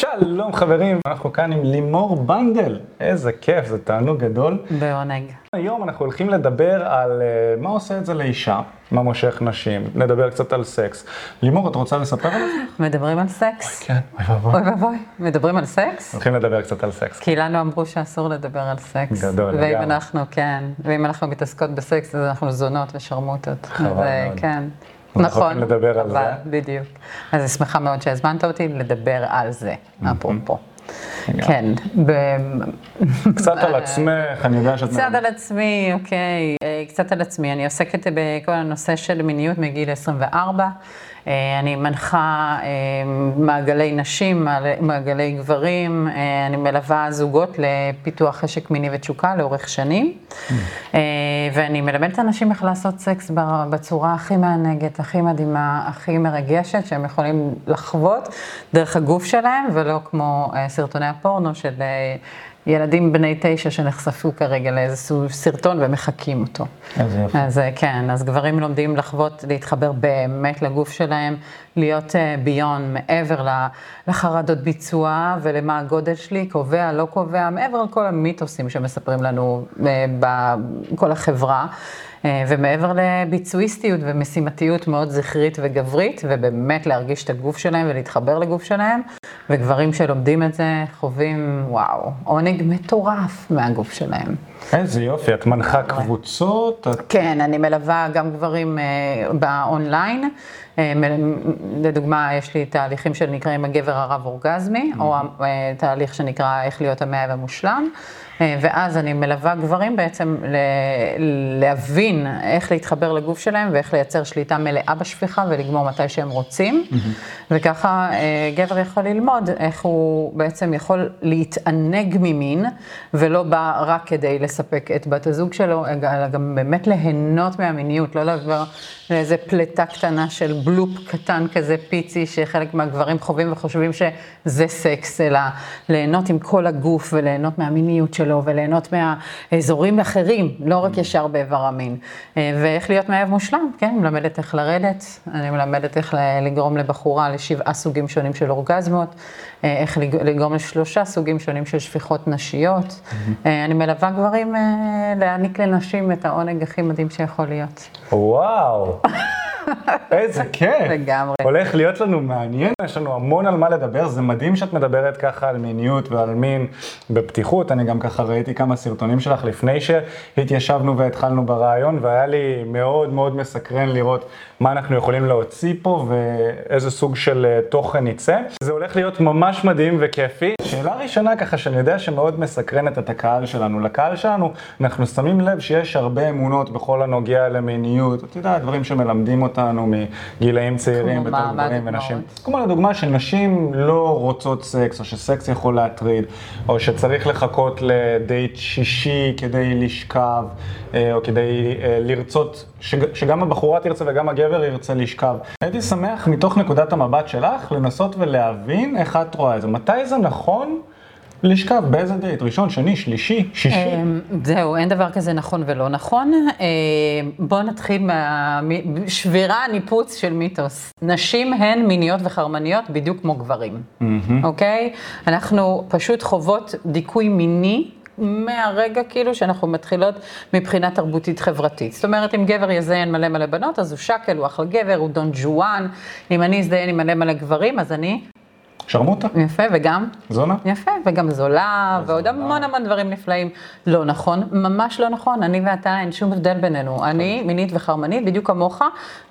שלום חברים, אנחנו כאן עם לימור בנדל, איזה כיף, זה תענוג גדול. בעונג. היום אנחנו הולכים לדבר על uh, מה עושה את זה לאישה, מה מושך נשים, נדבר קצת על סקס. לימור, את רוצה לספר על זה? מדברים על סקס? כן, אוי ואבוי. אוי ואבוי, מדברים על סקס? הולכים לדבר קצת על סקס. כי לנו אמרו שאסור לדבר על סקס. גדול, ואם לגמרי. אנחנו, כן, ואם אנחנו מתעסקות בסקס, אז אנחנו זונות ושרמוטות. חבל אה, מאוד. כן. אנחנו נכון, לדבר על חבל, זה. בדיוק. אז אני שמחה מאוד שהזמנת אותי לדבר על זה, אפרופו. כן, ב- קצת על עצמך, אני יודע שאת... קצת על עצמי, אוקיי, אה, קצת על עצמי. אני עוסקת בכל הנושא של מיניות מגיל 24. אה, אני מנחה אה, מעגלי נשים, מעגלי גברים, אה, אני מלווה זוגות לפיתוח חשק מיני ותשוקה לאורך שנים, ואני מלמדת אנשים איך לעשות סקס בצורה הכי מענגת, הכי מדהימה, הכי מרגשת, שהם יכולים לחוות דרך הגוף שלהם, ולא כמו סרטוני הפורנו של... ילדים בני תשע שנחשפו כרגע לאיזשהו סרטון ומחקים אותו. איזה יופי. אז אה, כן, אז גברים לומדים לחוות, להתחבר באמת לגוף שלהם, להיות אה, ביון, מעבר לחרדות ביצוע ולמה הגודל שלי, קובע, לא קובע, מעבר לכל המיתוסים שמספרים לנו אה, בכל החברה. אה, ומעבר לביצועיסטיות ומשימתיות מאוד זכרית וגברית, ובאמת להרגיש את הגוף שלהם ולהתחבר לגוף שלהם, וגברים שלומדים את זה חווים, וואו, עונג מטורף מהגוף שלהם. איזה יופי, את מנחה קבוצות, את... כן, אני מלווה גם גברים אה, באונליין. אה, לדוגמה, יש לי תהליכים שנקראים הגבר הרב אורגזמי, או אה, תהליך שנקרא איך להיות המאהב המושלם. אה, ואז אני מלווה גברים בעצם ל- להבין איך להתחבר לגוף שלהם ואיך לייצר שליטה מלאה בשפיכה ולגמור מתי שהם רוצים. וככה אה, גבר יכול ללמוד איך הוא בעצם יכול להתענג ממין, ולא בא רק כדי לספק את בת הזוג שלו, אלא גם באמת ליהנות מהמיניות, לא לעבור לאיזה פלטה קטנה של בלופ קטן כזה פיצי, שחלק מהגברים חווים וחושבים שזה סקס, אלא ליהנות עם כל הגוף וליהנות מהמיניות שלו וליהנות מהאזורים האחרים, לא רק ישר באיבר המין. אה, ואיך להיות מאהב מושלם, כן, אני מלמדת איך לרדת, אני מלמדת איך לגרום לבחורה לשבעה סוגים שונים של אורגזמות, איך לג- לגרום לשלושה סוגים שונים של שפיכות נשיות. אה, אני מלווה גברים אה, להעניק לנשים את העונג הכי מדהים שיכול להיות. וואו, איזה כיף. לגמרי. הולך להיות לנו מעניין, יש לנו המון על מה לדבר, זה מדהים שאת מדברת ככה על מיניות ועל מין בפתיחות, אני גם ככה ראיתי כמה סרטונים שלך לפני שהתיישבנו והתחלנו ברעיון, והיה לי מאוד מאוד מסקרן לראות מה אנחנו יכולים להוציא פה ואיזה סוג של אה, תוכן יצא. זה הולך להיות ממש מדהים וכיפי. שאלה ראשונה ככה שאני יודע שמאוד מסקרנת את הקהל שלנו. לקהל שלנו אנחנו שמים לב שיש הרבה אמונות בכל הנוגע למיניות, אתה יודע, דברים שמלמדים אותנו מגילאים צעירים בתור גברים ונשים. כמו לדוגמה שנשים לא רוצות סקס, או שסקס יכול להטריד, או שצריך לחכות לדייט שישי כדי לשכב, או כדי אה, לרצות, שג- שגם הבחורה תרצה וגם הגבר ירצה לשכב. הייתי שמח מתוך נקודת המבט שלך לנסות ולהבין איך את רואה את זה. מתי זה נכון לשכב? באיזה דייט? ראשון, שני, שלישי, שישי? אמ, זהו, אין דבר כזה נכון ולא נכון. אמ, בואו נתחיל מהשבירה, ניפוץ של מיתוס. נשים הן מיניות וחרמניות בדיוק כמו גברים, אוקיי? אנחנו פשוט חוות דיכוי מיני. מהרגע כאילו שאנחנו מתחילות מבחינה תרבותית חברתית. זאת אומרת, אם גבר יזיין מלא מלא בנות, אז הוא שקל, הוא אחלה גבר, הוא דון ג'ואן. אם אני אזדיין עם מלא מלא גברים, אז אני שרמוטה? יפה, וגם זונה? יפה, וגם זולה, ועוד המון המון דברים נפלאים. לא נכון, ממש לא נכון, אני ואתה, אין שום הבדל בינינו. אני מינית וחרמנית, בדיוק כמוך,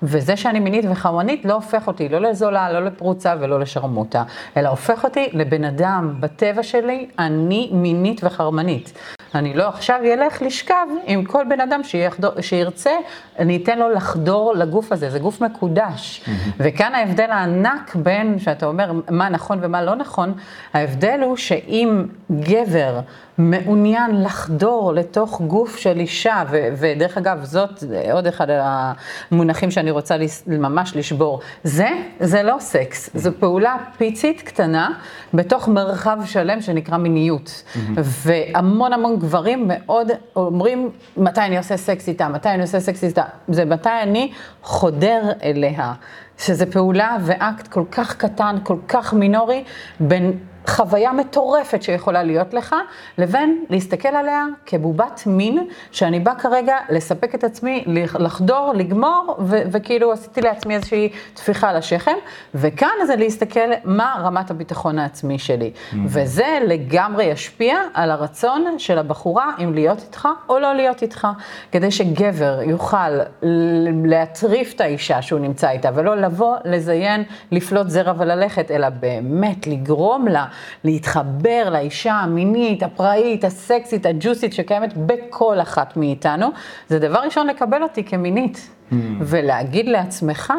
וזה שאני מינית וחרמנית לא הופך אותי לא לזולה, לא לפרוצה ולא לשרמוטה, אלא הופך אותי לבן אדם. בטבע שלי, אני מינית וחרמנית. אני לא עכשיו ילך לשכב עם כל בן אדם שיחדור, שירצה, אני אתן לו לחדור לגוף הזה, זה גוף מקודש. וכאן ההבדל הענק בין, שאתה אומר מה נכון ומה לא נכון, ההבדל הוא שאם גבר מעוניין לחדור לתוך גוף של אישה, ו- ודרך אגב, זאת עוד אחד המונחים שאני רוצה לס- ממש לשבור, זה, זה לא סקס, זו פעולה פיצית קטנה בתוך מרחב שלם שנקרא מיניות. והמון המון גברים מאוד אומרים, מתי אני עושה סקס איתה, מתי אני עושה סקס איתה, זה מתי אני חודר אליה. שזה פעולה ואקט כל כך קטן, כל כך מינורי, בין חוויה מטורפת שיכולה להיות לך, לבין להסתכל עליה כבובת מין, שאני באה כרגע לספק את עצמי, לחדור, לגמור, ו- וכאילו עשיתי לעצמי איזושהי טפיחה על השכם, וכאן זה להסתכל מה רמת הביטחון העצמי שלי. Mm-hmm. וזה לגמרי ישפיע על הרצון של הבחורה אם להיות איתך או לא להיות איתך, כדי שגבר יוכל להטריף את האישה שהוא נמצא איתה, ולא לבוא, לזיין, לפלוט זרע וללכת, אלא באמת לגרום לה להתחבר לאישה המינית, הפראית, הסקסית, הג'וסית שקיימת בכל אחת מאיתנו, זה דבר ראשון לקבל אותי כמינית. Mm. ולהגיד לעצמך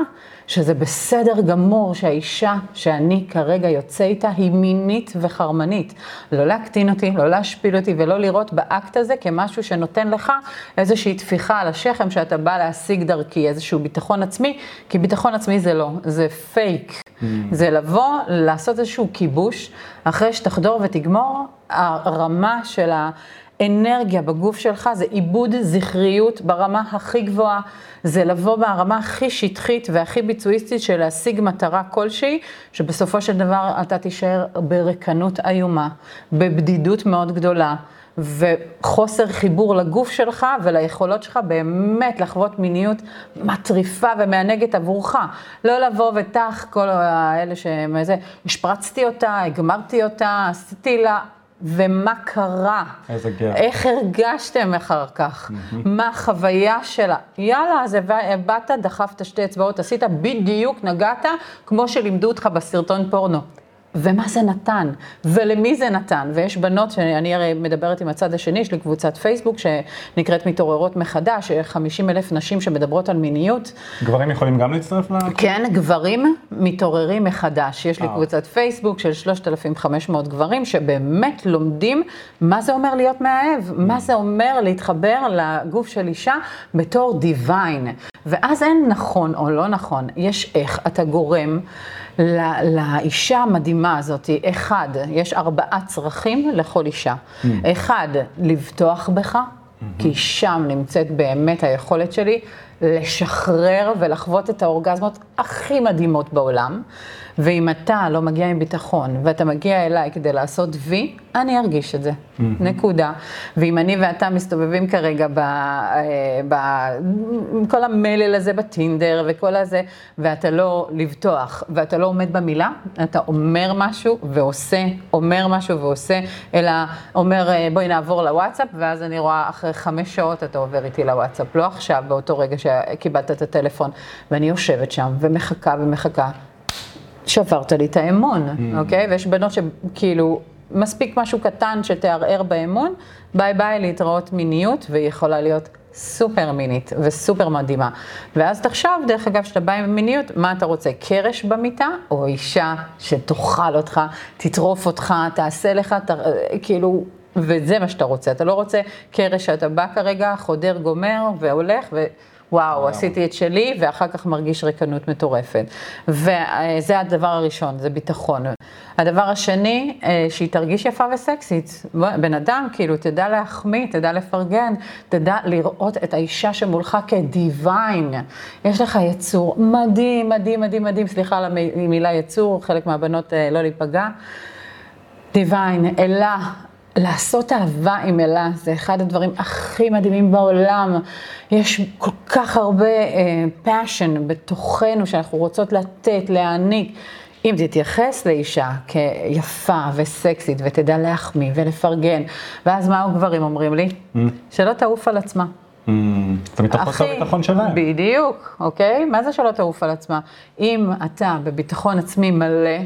שזה בסדר גמור שהאישה שאני כרגע יוצא איתה היא מינית וחרמנית. לא להקטין אותי, לא להשפיל אותי ולא לראות באקט הזה כמשהו שנותן לך איזושהי טפיחה על השכם שאתה בא להשיג דרכי, איזשהו ביטחון עצמי, כי ביטחון עצמי זה לא, זה פייק. Mm. זה לבוא, לעשות איזשהו כיבוש, אחרי שתחדור ותגמור, הרמה של ה... אנרגיה בגוף שלך, זה עיבוד זכריות ברמה הכי גבוהה, זה לבוא ברמה הכי שטחית והכי ביצועיסטית של להשיג מטרה כלשהי, שבסופו של דבר אתה תישאר ברקנות איומה, בבדידות מאוד גדולה. וחוסר חיבור לגוף שלך וליכולות שלך באמת לחוות מיניות מטריפה ומענגת עבורך. לא לבוא וטח כל האלה שהם איזה, השפרצתי אותה, הגמרתי אותה, עשיתי לה, ומה קרה. איזה גר. איך הרגשתם אחר כך? מה החוויה שלה? יאללה, אז באת, דחפת שתי אצבעות, עשית בדיוק, נגעת, כמו שלימדו אותך בסרטון פורנו. ומה זה נתן, ולמי זה נתן. ויש בנות, שאני הרי מדברת עם הצד השני, יש לי קבוצת פייסבוק שנקראת מתעוררות מחדש, 50 אלף נשים שמדברות על מיניות. גברים יכולים גם להצטרף ל... כן, גברים מתעוררים מחדש. יש לי אה. קבוצת פייסבוק של 3,500 גברים שבאמת לומדים מה זה אומר להיות מאהב, מה זה אומר להתחבר לגוף של אישה בתור דיוויין. ואז אין נכון או לא נכון, יש איך אתה גורם. לאישה המדהימה הזאת, אחד, יש ארבעה צרכים לכל אישה. Mm. אחד, לבטוח בך, mm-hmm. כי שם נמצאת באמת היכולת שלי לשחרר ולחוות את האורגזמות הכי מדהימות בעולם. ואם אתה לא מגיע עם ביטחון, ואתה מגיע אליי כדי לעשות וי, אני ארגיש את זה. Mm-hmm. נקודה. ואם אני ואתה מסתובבים כרגע ב... אה, המלל הזה בטינדר וכל הזה, ואתה לא לבטוח, ואתה לא עומד במילה, אתה אומר משהו ועושה, אומר משהו ועושה, אלא אומר, אה, בואי נעבור לוואטסאפ, ואז אני רואה אחרי חמש שעות אתה עובר איתי לוואטסאפ, לא עכשיו, באותו רגע שקיבלת את הטלפון, ואני יושבת שם ומחכה ומחכה. שברת לי את האמון, mm. אוקיי? ויש בנות שכאילו, מספיק משהו קטן שתערער באמון, ביי ביי להתראות מיניות, והיא יכולה להיות סופר מינית וסופר מדהימה. ואז תחשוב, דרך אגב, כשאתה בא עם מיניות, מה אתה רוצה, קרש במיטה, או אישה שתאכל אותך, תטרוף אותך, תעשה לך, ת... כאילו, וזה מה שאתה רוצה. אתה לא רוצה קרש שאתה בא כרגע, חודר, גומר, והולך, ו... וואו, וואו, עשיתי את שלי, ואחר כך מרגיש ריקנות מטורפת. וזה הדבר הראשון, זה ביטחון. הדבר השני, אה, שהיא תרגיש יפה וסקסית. בן אדם, כאילו, תדע להחמיא, תדע לפרגן, תדע לראות את האישה שמולך כדיוויין. יש לך יצור מדהים, מדהים, מדהים, מדהים, סליחה על המילה יצור, חלק מהבנות אה, לא להיפגע. דיוויין, אלה, לעשות אהבה עם אלה זה אחד הדברים הכי מדהימים בעולם. יש כל כך הרבה uh, passion בתוכנו שאנחנו רוצות לתת, להעניק. אם תתייחס לאישה כיפה וסקסית ותדע להחמיא ולפרגן, ואז מה הגברים אומרים לי? Mm. שלא תעוף על עצמה. Mm. זה מתוך הביטחון שלהם. בדיוק, אוקיי? מה זה שלא תעוף על עצמה? אם אתה בביטחון עצמי מלא,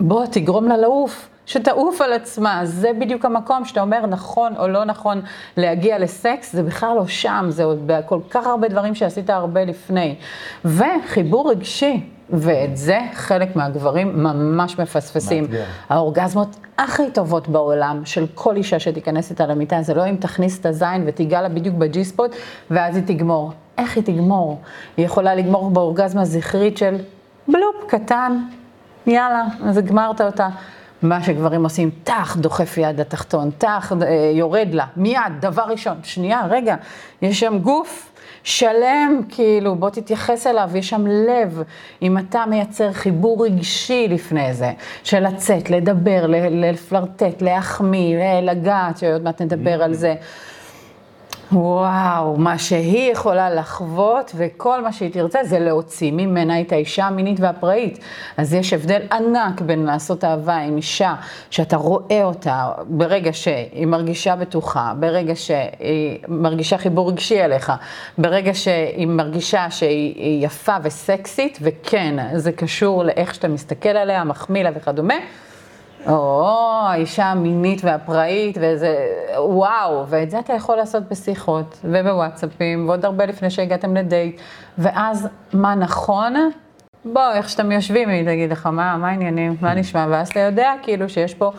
בוא תגרום לה לעוף. שתעוף על עצמה, זה בדיוק המקום שאתה אומר נכון או לא נכון להגיע לסקס, זה בכלל לא שם, זה עוד בכל כך הרבה דברים שעשית הרבה לפני. וחיבור רגשי, ואת זה חלק מהגברים ממש מפספסים. מאתגר. האורגזמות הכי טובות בעולם של כל אישה שתיכנס איתה למיטה, זה לא אם תכניס את הזין ותיגע לה בדיוק בג'י ספוט, ואז היא תגמור. איך היא תגמור? היא יכולה לגמור באורגזמה זכרית של בלופ קטן, יאללה, אז הגמרת אותה. מה שגברים עושים, טח, דוחף יד לתחתון, טח, אה, יורד לה, מיד, דבר ראשון. שנייה, רגע, יש שם גוף. שלם, כאילו, בוא תתייחס אליו, יש שם לב. אם אתה מייצר חיבור רגשי לפני זה, של לצאת, לדבר, לפלרטט, להחמיא, לגעת, שעוד מעט נדבר על זה. וואו, מה שהיא יכולה לחוות וכל מה שהיא תרצה זה להוציא ממנה את האישה המינית והפראית. אז יש הבדל ענק בין לעשות אהבה עם אישה שאתה רואה אותה ברגע שהיא מרגישה בטוחה, ברגע שהיא מרגישה חיבור רגשי אליך, ברגע שהיא מרגישה שהיא יפה וסקסית, וכן, זה קשור לאיך שאתה מסתכל עליה, מחמיא לה וכדומה. או, האישה המינית והפראית, וזה, וואו, ואת זה אתה יכול לעשות בשיחות ובוואטסאפים, ועוד הרבה לפני שהגעתם לדייט, ואז מה נכון? בוא, איך שאתם יושבים, היא תגיד לך, מה, מה העניינים, מה נשמע, ואז אתה יודע כאילו שיש פה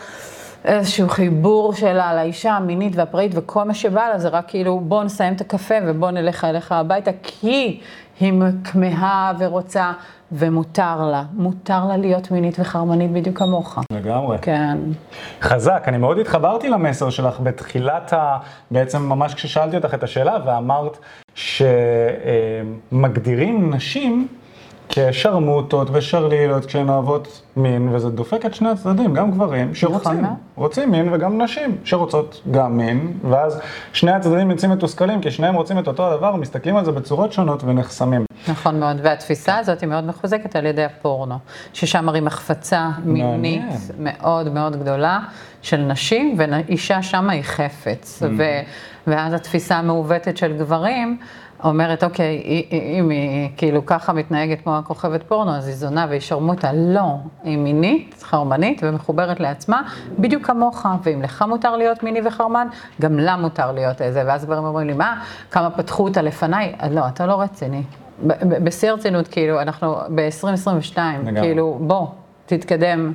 איזשהו חיבור שלה לאישה המינית והפראית, וכל מה שבא לה זה רק כאילו, בוא נסיים את הקפה ובוא נלך אליך הביתה, כי היא כמהה ורוצה ומותר לה, מותר לה להיות מינית וחרמנית בדיוק כמוך. לגמרי. כן. חזק, אני מאוד התחברתי למסר שלך בתחילת ה... בעצם ממש כששאלתי אותך את השאלה ואמרת שמגדירים נשים כשרמוטות ושרלילות כשהן אוהבות מין, וזה דופק את שני הצדדים, גם גברים שרוצים, נכון. רוצים מין וגם נשים שרוצות גם מין, ואז שני הצדדים יוצאים מתוסכלים כי שניהם רוצים את אותו הדבר ומסתכלים על זה בצורות שונות ונחסמים. נכון מאוד, והתפיסה הזאת היא מאוד מחוזקת על ידי הפורנו, ששם מראים החפצה מינית מאוד מאוד גדולה של נשים, ואישה שמה היא חפץ, mm. ו... ואז התפיסה המעוותת של גברים, אומרת, אוקיי, אם היא כאילו ככה מתנהגת כמו הכוכבת פורנו, אז היא זונה והיא שרמוטה. לא, היא מינית, חרמנית ומחוברת לעצמה, בדיוק כמוך. ואם לך מותר להיות מיני וחרמן, גם לה מותר להיות איזה. ואז גברים אומרים לי, מה, כמה פתחו אותה לפניי? לא, אתה לא רציני. בשיא הרצינות, כאילו, אנחנו ב-2022, כאילו, בוא. תתקדם,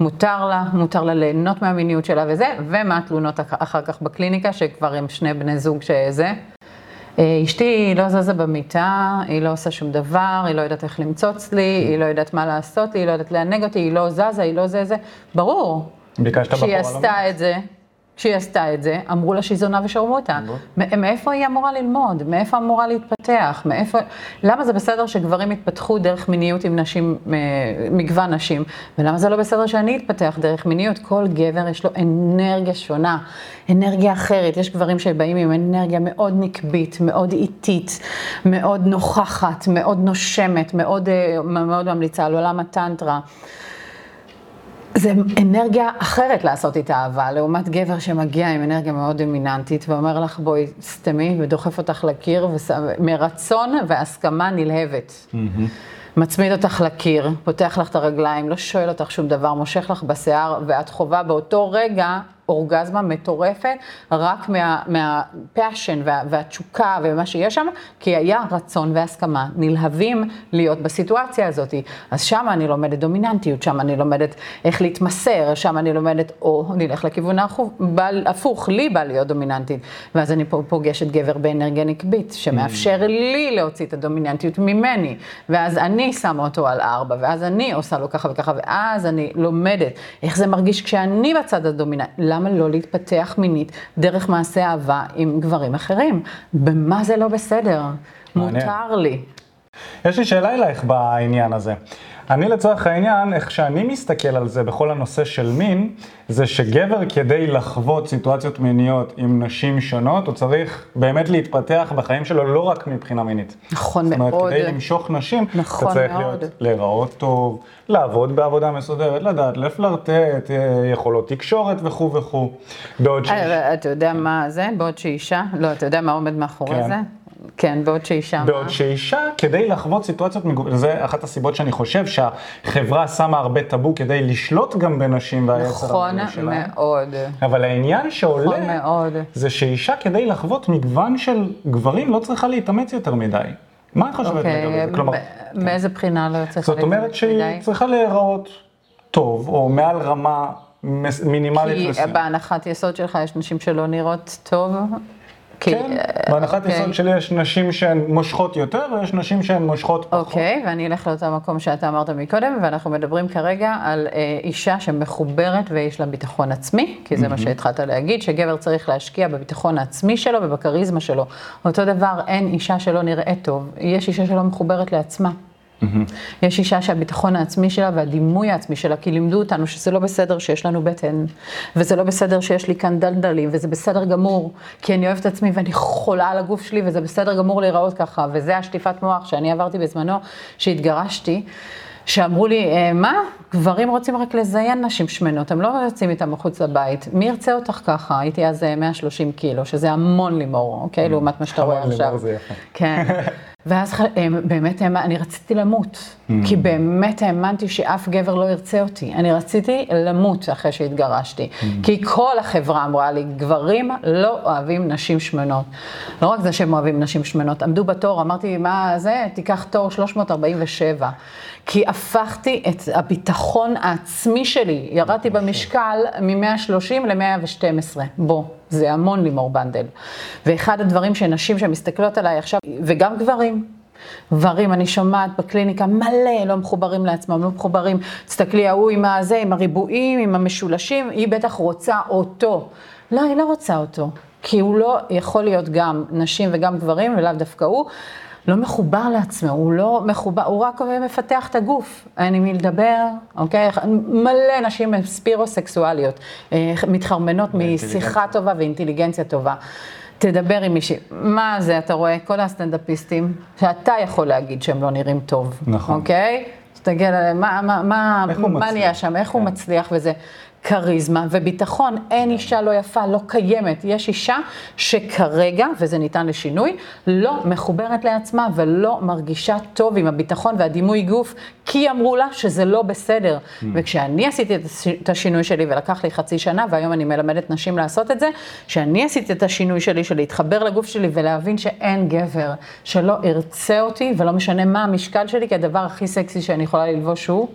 מותר לה, מותר לה ליהנות מהמיניות שלה וזה, ומה התלונות אחר כך בקליניקה, שכבר הם שני בני זוג שזה. אה, אשתי לא זזה במיטה, היא לא עושה שום דבר, היא לא יודעת איך למצוץ לי, היא לא יודעת מה לעשות לי, היא לא יודעת לענג אותי, היא לא זזה, היא לא זה זה. ברור. ביקשת בחורה לא? שהיא עשתה את זה, כשהיא עשתה את זה, אמרו לה שהיא זונה ושרמו אותה. מאיפה היא אמורה ללמוד? מאיפה אמורה להתפתח? מאיפה... למה זה בסדר שגברים יתפתחו דרך מיניות עם נשים, מגוון נשים? ולמה זה לא בסדר שאני אתפתח דרך מיניות? כל גבר יש לו אנרגיה שונה, אנרגיה אחרת. יש גברים שבאים עם אנרגיה מאוד נקבית, מאוד איטית, מאוד נוכחת, מאוד נושמת, מאוד, אה, מאוד ממליצה על עולם הטנטרה. זה אנרגיה אחרת לעשות איתה אהבה, לעומת גבר שמגיע עם אנרגיה מאוד דומיננטית ואומר לך בואי סתמי ודוחף אותך לקיר מרצון והסכמה נלהבת. Mm-hmm. מצמיד אותך לקיר, פותח לך את הרגליים, לא שואל אותך שום דבר, מושך לך בשיער ואת חווה באותו רגע אורגזמה מטורפת, רק מה, מהפאשן וה, והתשוקה ומה שיש שם, כי היה רצון והסכמה נלהבים להיות בסיטואציה הזאת. אז שם אני לומדת דומיננטיות, שם אני לומדת איך להתמסר, שם אני לומדת, או נלך לכיוון ההפוך, לי בא להיות דומיננטית. ואז אני פוגשת גבר באנרגיה נקבית, שמאפשר mm. לי להוציא את הדומיננטיות ממני, ואז אני שמה אותו על ארבע, ואז אני עושה לו ככה וככה, ואז אני לומדת איך זה מרגיש כשאני בצד הדומיננטי. למה לא להתפתח מינית דרך מעשה אהבה עם גברים אחרים? במה זה לא בסדר? מעניין. מותר לי. יש לי שאלה אלייך בעניין הזה. אני לצורך העניין, איך שאני מסתכל על זה בכל הנושא של מין, זה שגבר כדי לחוות סיטואציות מיניות עם נשים שונות, הוא צריך באמת להתפתח בחיים שלו לא רק מבחינה מינית. נכון מאוד. זאת אומרת, כדי למשוך נשים, נכון אתה צריך מאוד. להיות, להיראות טוב, לעבוד בעבודה מסודרת, לדעת לפלרטט, אה, יכולות תקשורת וכו' וכו'. בעוד שיש... אה, אתה יודע מה זה? בעוד שאישה? לא, אתה יודע מה עומד מאחורי כן. זה? כן, בעוד שאישה... בעוד שאישה, כדי לחוות סיטואציות מגוונות, זה אחת הסיבות שאני חושב שהחברה שמה הרבה טאבו כדי לשלוט גם בנשים והיצר נכון מאוד. אבל העניין שעולה, נכון מאוד. זה שאישה כדי לחוות מגוון של גברים לא צריכה להתאמץ יותר מדי. מה את חושבת אוקיי, לגבי זה? כלומר... מאיזה בחינה לא צריכה להתאמץ מדי? זאת אומרת שהיא צריכה להיראות טוב, או מעל רמה מינימלית. כי בהנחת יסוד שלך יש נשים שלא נראות טוב, כן, בהנחת אוקיי. יסוד שלי יש נשים שהן מושכות יותר ויש נשים שהן מושכות פחות. אוקיי, ואני אלך לאותו מקום שאתה אמרת מקודם, ואנחנו מדברים כרגע על אה, אישה שמחוברת ויש לה ביטחון עצמי, כי זה מה שהתחלת להגיד, שגבר צריך להשקיע בביטחון העצמי שלו ובכריזמה שלו. אותו דבר, אין אישה שלא נראית טוב, יש אישה שלא מחוברת לעצמה. יש אישה שהביטחון העצמי שלה והדימוי העצמי שלה, כי לימדו אותנו שזה לא בסדר שיש לנו בטן, וזה לא בסדר שיש לי כאן דלדלים, וזה בסדר גמור, כי אני אוהבת עצמי ואני חולה על הגוף שלי, וזה בסדר גמור להיראות ככה, וזה השטיפת מוח שאני עברתי בזמנו, שהתגרשתי. שאמרו לי, "אה, מה? גברים רוצים רק לזיין נשים שמנות, הם לא יוצאים איתם מחוץ לבית. מי ירצה אותך ככה? הייתי אז אה, 130 קילו, שזה המון לימור, אוקיי? לעומת מה שאתה רואה המון עכשיו. לימור זה יפה. כן. ואז הם- באמת, אני רציתי למות, כי באמת האמנתי שאף גבר לא ירצה אותי. אני רציתי למות אחרי שהתגרשתי, כי כל החברה אמרה לי, גברים לא אוהבים נשים שמנות. לא רק זה שהם אוהבים נשים שמנות, עמדו בתור, אמרתי, מה זה? תיקח תור 347. כי הפכתי את הביטחון העצמי שלי, ירדתי במשקל מ-130 ל-112. בוא, זה המון לימור בנדל. ואחד הדברים שנשים שמסתכלות עליי עכשיו, וגם גברים, גברים, אני שומעת בקליניקה מלא לא מחוברים לעצמם, לא מחוברים. תסתכלי, ההוא עם הזה, עם הריבועים, עם המשולשים, היא בטח רוצה אותו. לא, היא לא רוצה אותו. כי הוא לא יכול להיות גם נשים וגם גברים, ולאו דווקא הוא. לא מחובר לעצמו, הוא לא מחובר, הוא רק מפתח את הגוף. אין עם מי לדבר, אוקיי? מלא נשים ספירוסקסואליות, אה, מתחרמנות משיחה טובה ואינטליגנציה טובה. תדבר עם מישהי. מה זה, אתה רואה, כל הסטנדאפיסטים, שאתה יכול להגיד שהם לא נראים טוב. נכון. אוקיי? תסתכל עליהם, מה, מה, מה, הוא מה? נהיה שם, איך הוא כן. מצליח וזה. כריזמה וביטחון, אין אישה לא יפה, לא קיימת. יש אישה שכרגע, וזה ניתן לשינוי, לא מחוברת לעצמה ולא מרגישה טוב עם הביטחון והדימוי גוף, כי אמרו לה שזה לא בסדר. וכשאני עשיתי את השינוי שלי, ולקח לי חצי שנה, והיום אני מלמדת נשים לעשות את זה, כשאני עשיתי את השינוי שלי, של להתחבר לגוף שלי ולהבין שאין גבר שלא ירצה אותי, ולא משנה מה המשקל שלי, כי הדבר הכי סקסי שאני יכולה ללבוש הוא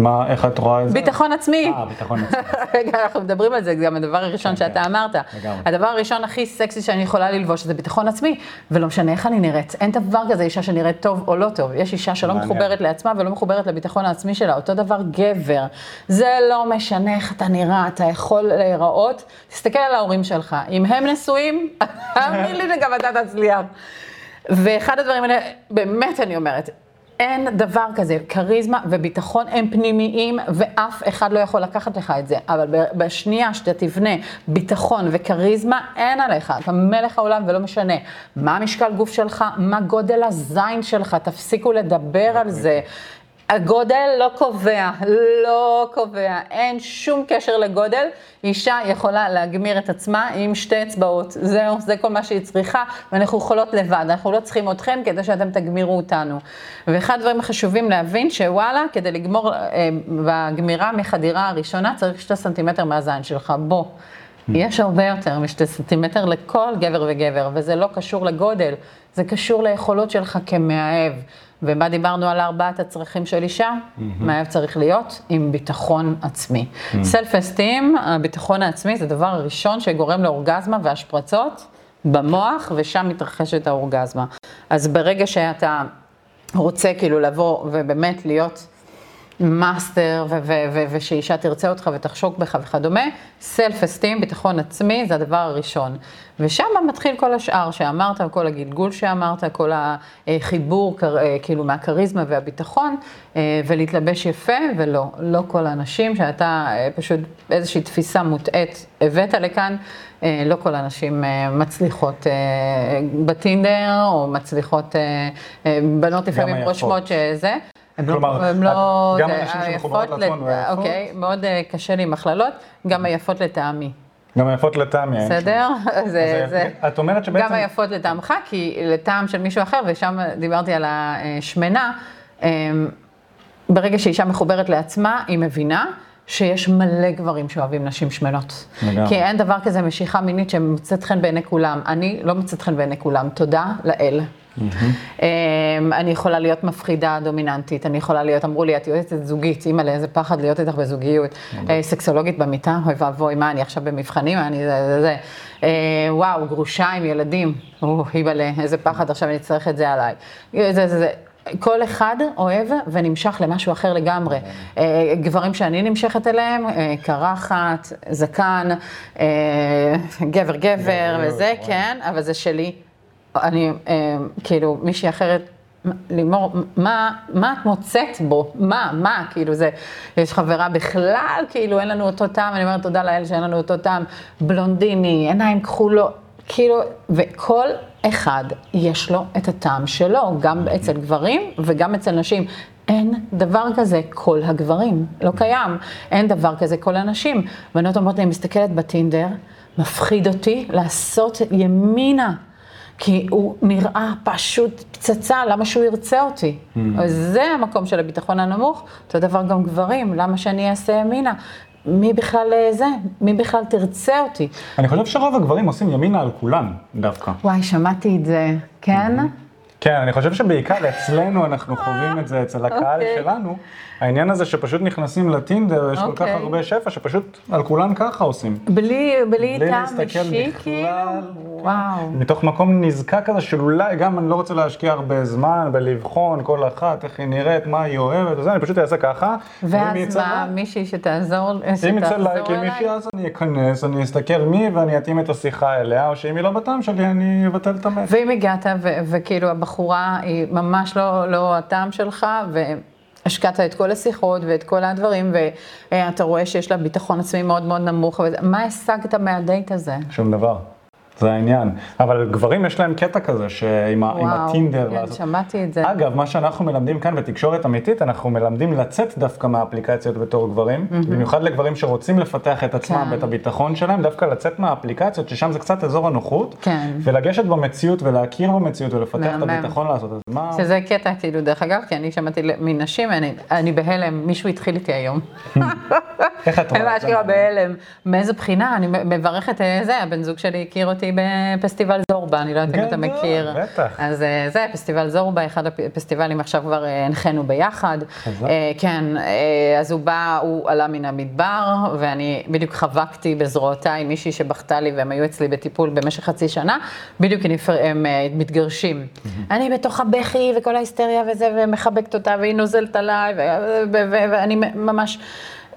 מה, איך את רואה את זה? ביטחון עצמי. אה, ביטחון עצמי. רגע, אנחנו מדברים על זה, זה גם הדבר הראשון כן, שאתה כן. אמרת. לגמרי. הדבר הראשון הכי סקסי שאני יכולה ללבוש זה ביטחון עצמי, ולא משנה איך אני נראית. אין דבר כזה אישה שנראית טוב או לא טוב. יש אישה שלא. מחוברת לעצמה ולא מחוברת לביטחון העצמי שלה. אותו דבר גבר. זה לא משנה איך אתה נראה, אתה יכול להיראות. תסתכל על ההורים שלך. אם הם נשואים, תאמין לי שגם אתה תצליח. ואחד הדברים האלה, באמת אני אומרת, אין דבר כזה, כריזמה וביטחון הם פנימיים ואף אחד לא יכול לקחת לך את זה, אבל בשנייה שאתה תבנה ביטחון וכריזמה, אין עליך, אתה מלך העולם ולא משנה מה המשקל גוף שלך, מה גודל הזין שלך, תפסיקו לדבר על זה. הגודל לא קובע, לא קובע, אין שום קשר לגודל. אישה יכולה להגמיר את עצמה עם שתי אצבעות, זהו, זה כל מה שהיא צריכה, ואנחנו יכולות לבד, אנחנו לא צריכים אתכם כדי שאתם תגמירו אותנו. ואחד הדברים החשובים להבין, שוואלה, כדי לגמור אה, בגמירה מחדירה הראשונה, צריך שתי סנטימטר מהזין שלך, בוא. יש הרבה יותר משתי סנטימטר לכל גבר וגבר, וזה לא קשור לגודל, זה קשור ליכולות שלך כמאהב. ומה דיברנו על ארבעת הצרכים של אישה? מאהב צריך להיות עם ביטחון עצמי. self esteem, הביטחון העצמי, זה הדבר הראשון שגורם לאורגזמה והשפרצות במוח, ושם מתרחשת האורגזמה. אז ברגע שאתה רוצה כאילו לבוא ובאמת להיות מאסטר, ושאישה תרצה אותך ותחשוק בך וכדומה, self esteem, ביטחון עצמי, זה הדבר הראשון. ושם מתחיל כל השאר שאמרת, כל הגלגול שאמרת, כל החיבור אה, כאילו מהכריזמה והביטחון, אה, ולהתלבש יפה, ולא, לא כל האנשים שאתה אה, פשוט איזושהי תפיסה מוטעית הבאת לכאן, לא כל הנשים מצליחות בטינדר, או מצליחות, בנות לפעמים. רושמות שזה. לא- כלומר, הם לא... גם הנשים שמחוברות לעצמן והיפות? אוקיי, מאוד אה, קשה לי עם הכללות, גם היפות לטעמי, גם היפות לטעמי. בסדר? זה, אז זה... את אומרת שבעצם... גם היפות לטעמך, כי לטעם של מישהו אחר, ושם דיברתי על השמנה, אמ, ברגע שאישה מחוברת לעצמה, היא מבינה שיש מלא גברים שאוהבים נשים שמנות. לגמרי. כי אין דבר כזה משיכה מינית שמוצאת חן בעיני כולם. אני לא מוצאת חן בעיני כולם, תודה לאל. אמ, אני יכולה להיות מפחידה דומיננטית, אני יכולה להיות, אמרו לי, את יועצת זוגית, אימא'לה, איזה פחד להיות איתך בזוגיות. אה, סקסולוגית במיטה, אוי ואבוי, מה, אני עכשיו במבחנים, אני זה, זה, זה. אה, וואו, גרושה עם ילדים, או, אימא'לה, איזה פחד, עכשיו אני אצטרך את זה עליי. זה, זה, זה. כל אחד אוהב ונמשך למשהו אחר לגמרי. אה, גברים שאני נמשכת אליהם, אה, קרחת, זקן, אה, גבר גבר וזה, כן, אבל זה שלי. אני, כאילו, מישהי אחרת, לימור, מה, מה את מוצאת בו? מה, מה, כאילו זה, יש חברה בכלל, כאילו אין לנו אותו טעם, אני אומרת תודה לאל שאין לנו אותו טעם, בלונדיני, עיניים כחולות, כאילו, וכל אחד יש לו את הטעם שלו, גם אצל גברים וגם אצל נשים. אין דבר כזה כל הגברים, לא קיים. אין דבר כזה כל הנשים. בנות אומרות לי, אני מסתכלת בטינדר, מפחיד אותי לעשות ימינה. כי הוא נראה פשוט פצצה, למה שהוא ירצה אותי? Mm. זה המקום של הביטחון הנמוך, אותו דבר גם גברים, למה שאני אעשה ימינה? מי בכלל אה, זה? מי בכלל תרצה אותי? אני חושב שרוב הגברים עושים ימינה על כולם, דווקא. וואי, שמעתי את זה, כן? כן, אני חושב שבעיקר אצלנו אנחנו חווים את זה, אצל הקהל okay. אוקיי. שלנו. העניין הזה שפשוט נכנסים לטינדר, יש okay. כל כך אוקיי. הרבה שפע, שפשוט על כולן ככה עושים. בלי, בלי טעם אישי, כאילו? וואו. מתוך מקום נזקק כזה, של אולי גם אני לא רוצה להשקיע הרבה זמן בלבחון כל אחת, איך היא נראית, מה היא אוהבת, וזה, אני פשוט אעשה ככה. ואז מה, מישהי שתעזור, אם יצא לייק עם מישהי, אז אני אכנס, אני אסתכל מי, ואני אתאים את השיחה אליה, או שאם היא לא בטעם שלי, אני אבטל את המט. ואם הגעת, וכאילו הבחורה היא ממש לא, לא הטעם שלך, השקעת את כל השיחות ואת כל הדברים, ואתה רואה שיש לה ביטחון עצמי מאוד מאוד נמוך, מה השגת מהדייט הזה? שום דבר. זה העניין. אבל גברים יש להם קטע כזה, שעם וואו, הטינדר. כן, לעשות... שמעתי את זה. אגב, מה שאנחנו מלמדים כאן בתקשורת אמיתית, אנחנו מלמדים לצאת דווקא מהאפליקציות בתור גברים, mm-hmm. במיוחד לגברים שרוצים לפתח את עצמם כן. ואת הביטחון שלהם, דווקא לצאת מהאפליקציות, ששם זה קצת אזור הנוחות, כן. ולגשת במציאות ולהכיר במציאות ולפתח את הביטחון לעשות את זה. מה... שזה קטע, כאילו, דרך אגב, כי אני שמעתי מנשים, אני, אני בהלם, מישהו התחיל איתי היום. איך את רואה? אני בהלם. מאיזה בחינה? אני מברכת אה, זה, הבן זוג שלי הכיר אותי בפסטיבל זורבה, אני לא יודעת אם אתה מכיר. בטח. אז אה, זה, פסטיבל זורבה, אחד הפסטיבלים עכשיו כבר אה, הנחינו ביחד. אה, כן, אז הוא בא, הוא עלה מן המדבר, ואני בדיוק חבקתי בזרועותיי מישהי שבכתה לי, והם היו אצלי בטיפול במשך חצי שנה, בדיוק הם מתגרשים. אני בתוך הבכי וכל ההיסטריה וזה, ומחבקת אותה, והיא נוזלת עליי, ואני ממש...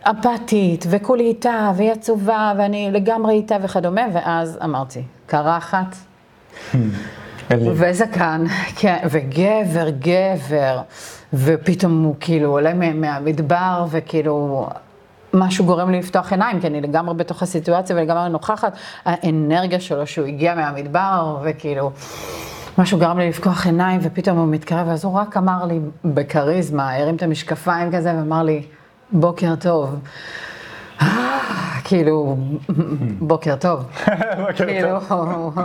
אפתית, וכולי איתה, והיא עצובה, ואני לגמרי איתה וכדומה, ואז אמרתי, קרחת, וזקן, כן, וגבר, גבר, ופתאום הוא כאילו עולה מהמדבר, וכאילו... משהו גורם לי לפתוח עיניים, כי אני לגמרי בתוך הסיטואציה ולגמרי נוכחת, האנרגיה שלו שהוא הגיע מהמדבר, וכאילו, משהו גרם לי לפקוח עיניים, ופתאום הוא מתקרב, אז הוא רק אמר לי בכריזמה, הרים את המשקפיים כזה, ואמר לי, בוקר טוב. כאילו, בוקר טוב. בוקר טוב.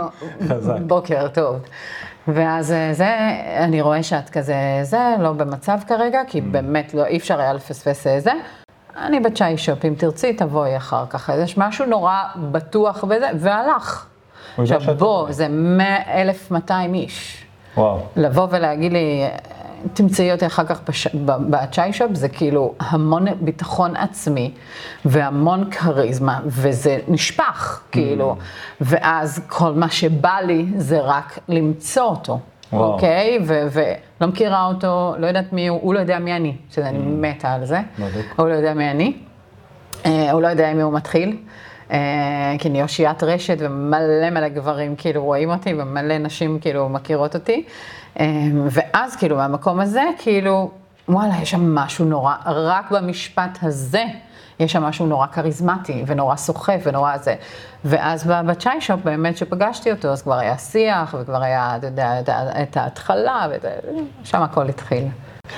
בוקר טוב. ואז אה, זה, אני רואה שאת כזה, זה, לא במצב כרגע, כי mm. באמת לא, אי אפשר היה לפספס אה, זה. אני בצ'אי שופ, אם תרצי, תבואי אחר כך. יש משהו נורא בטוח וזה, והלך. עכשיו בוא, זה 1,200 איש. וואו. לבוא ולהגיד לי, תמצאי אותי אחר כך בש... בצ'אי שופ, זה כאילו המון ביטחון עצמי והמון כריזמה, וזה נשפך, כאילו. Mm. ואז כל מה שבא לי זה רק למצוא אותו. וואו. אוקיי? ולא מכירה אותו, לא יודעת מי הוא, הוא לא יודע מי אני, שאני mm. מתה על זה. בדיוק. הוא לא יודע מי אני. אה, הוא לא יודע מי הוא מתחיל. אה, כי אני אושיית רשת ומלא מלא גברים כאילו רואים אותי ומלא נשים כאילו מכירות אותי. אמ, ואז כאילו מהמקום הזה, כאילו, וואלה, יש שם משהו נורא, רק במשפט הזה, יש שם משהו נורא כריזמטי ונורא סוחף ונורא זה. ואז בצ'אי שופ באמת שפגשתי אותו, אז כבר היה שיח וכבר היה, אתה יודע, את ההתחלה, ושם הכל התחיל.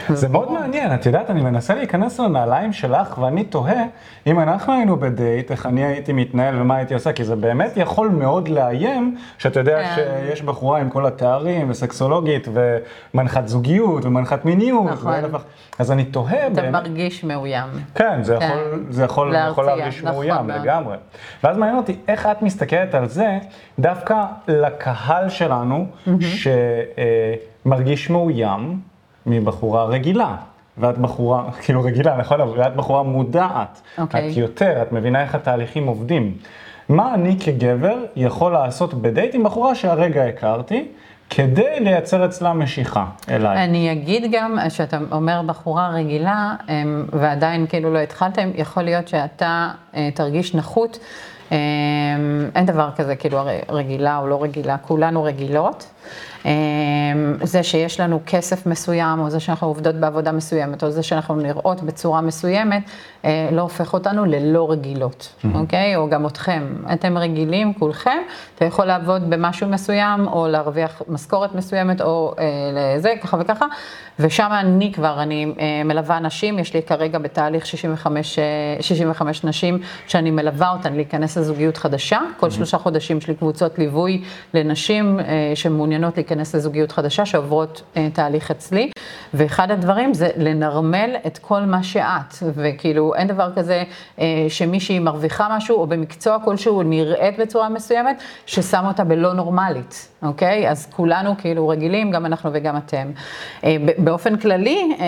זה מאוד מעניין, את יודעת, אני מנסה להיכנס לנעליים שלך, ואני תוהה, אם אנחנו היינו בדייט, איך אני הייתי מתנהל ומה הייתי עושה, כי זה באמת יכול מאוד לאיים, שאתה יודע כן. שיש בחורה עם כל התארים, וסקסולוגית, ומנחת זוגיות, ומנחת מיניות, נכון. ואלף אז אני תוהה אתה באמת. מרגיש מאוים. כן, זה כן. יכול, זה יכול, יכול להרגיש נכון מאוים. לגמרי. ואז מעניין אותי איך את מסתכלת על זה, דווקא לקהל שלנו, שמרגיש מאוים מבחורה רגילה. ואת בחורה, כאילו רגילה, נכון? אבל את בחורה מודעת. אוקיי. את יותר, את מבינה איך התהליכים עובדים. מה אני כגבר יכול לעשות בדייט עם בחורה שהרגע הכרתי, כדי לייצר אצלה משיכה אליי? אני אגיד גם, שאתה אומר בחורה רגילה, אמ, ועדיין כאילו לא התחלתם, יכול להיות שאתה אה, תרגיש נחות. אמ, אין דבר כזה, כאילו רגילה או לא רגילה, כולנו רגילות. אמ, זה שיש לנו כסף מסוים, או זה שאנחנו עובדות בעבודה מסוימת, או זה שאנחנו נראות בצורה מסוימת, אה, לא הופך אותנו ללא רגילות, אוקיי? או גם אתכם. אתם רגילים, כולכם, אתה יכול לעבוד במשהו מסוים, או להרוויח משכורת מסוימת, או אה, לזה, ככה וככה, ושם אני כבר, אני אה, מלווה נשים, יש לי כרגע בתהליך 65, אה, 65 נשים, שאני מלווה אותן להיכנס לזוגיות חדשה. כל שלושה חודשים יש לי קבוצות ליווי לנשים אה, שמעוניינות להיכנס לזוגיות חדשה, שעוברות אה, תהליך אצלי, ואחד הדברים זה לנרמל את כל מה שאת, וכאילו אין דבר כזה אה, שמישהי מרוויחה משהו, או במקצוע כלשהו נראית בצורה מסוימת, ששם אותה בלא נורמלית, אוקיי? אז כולנו כאילו רגילים, גם אנחנו וגם אתם. אה, באופן כללי, אה,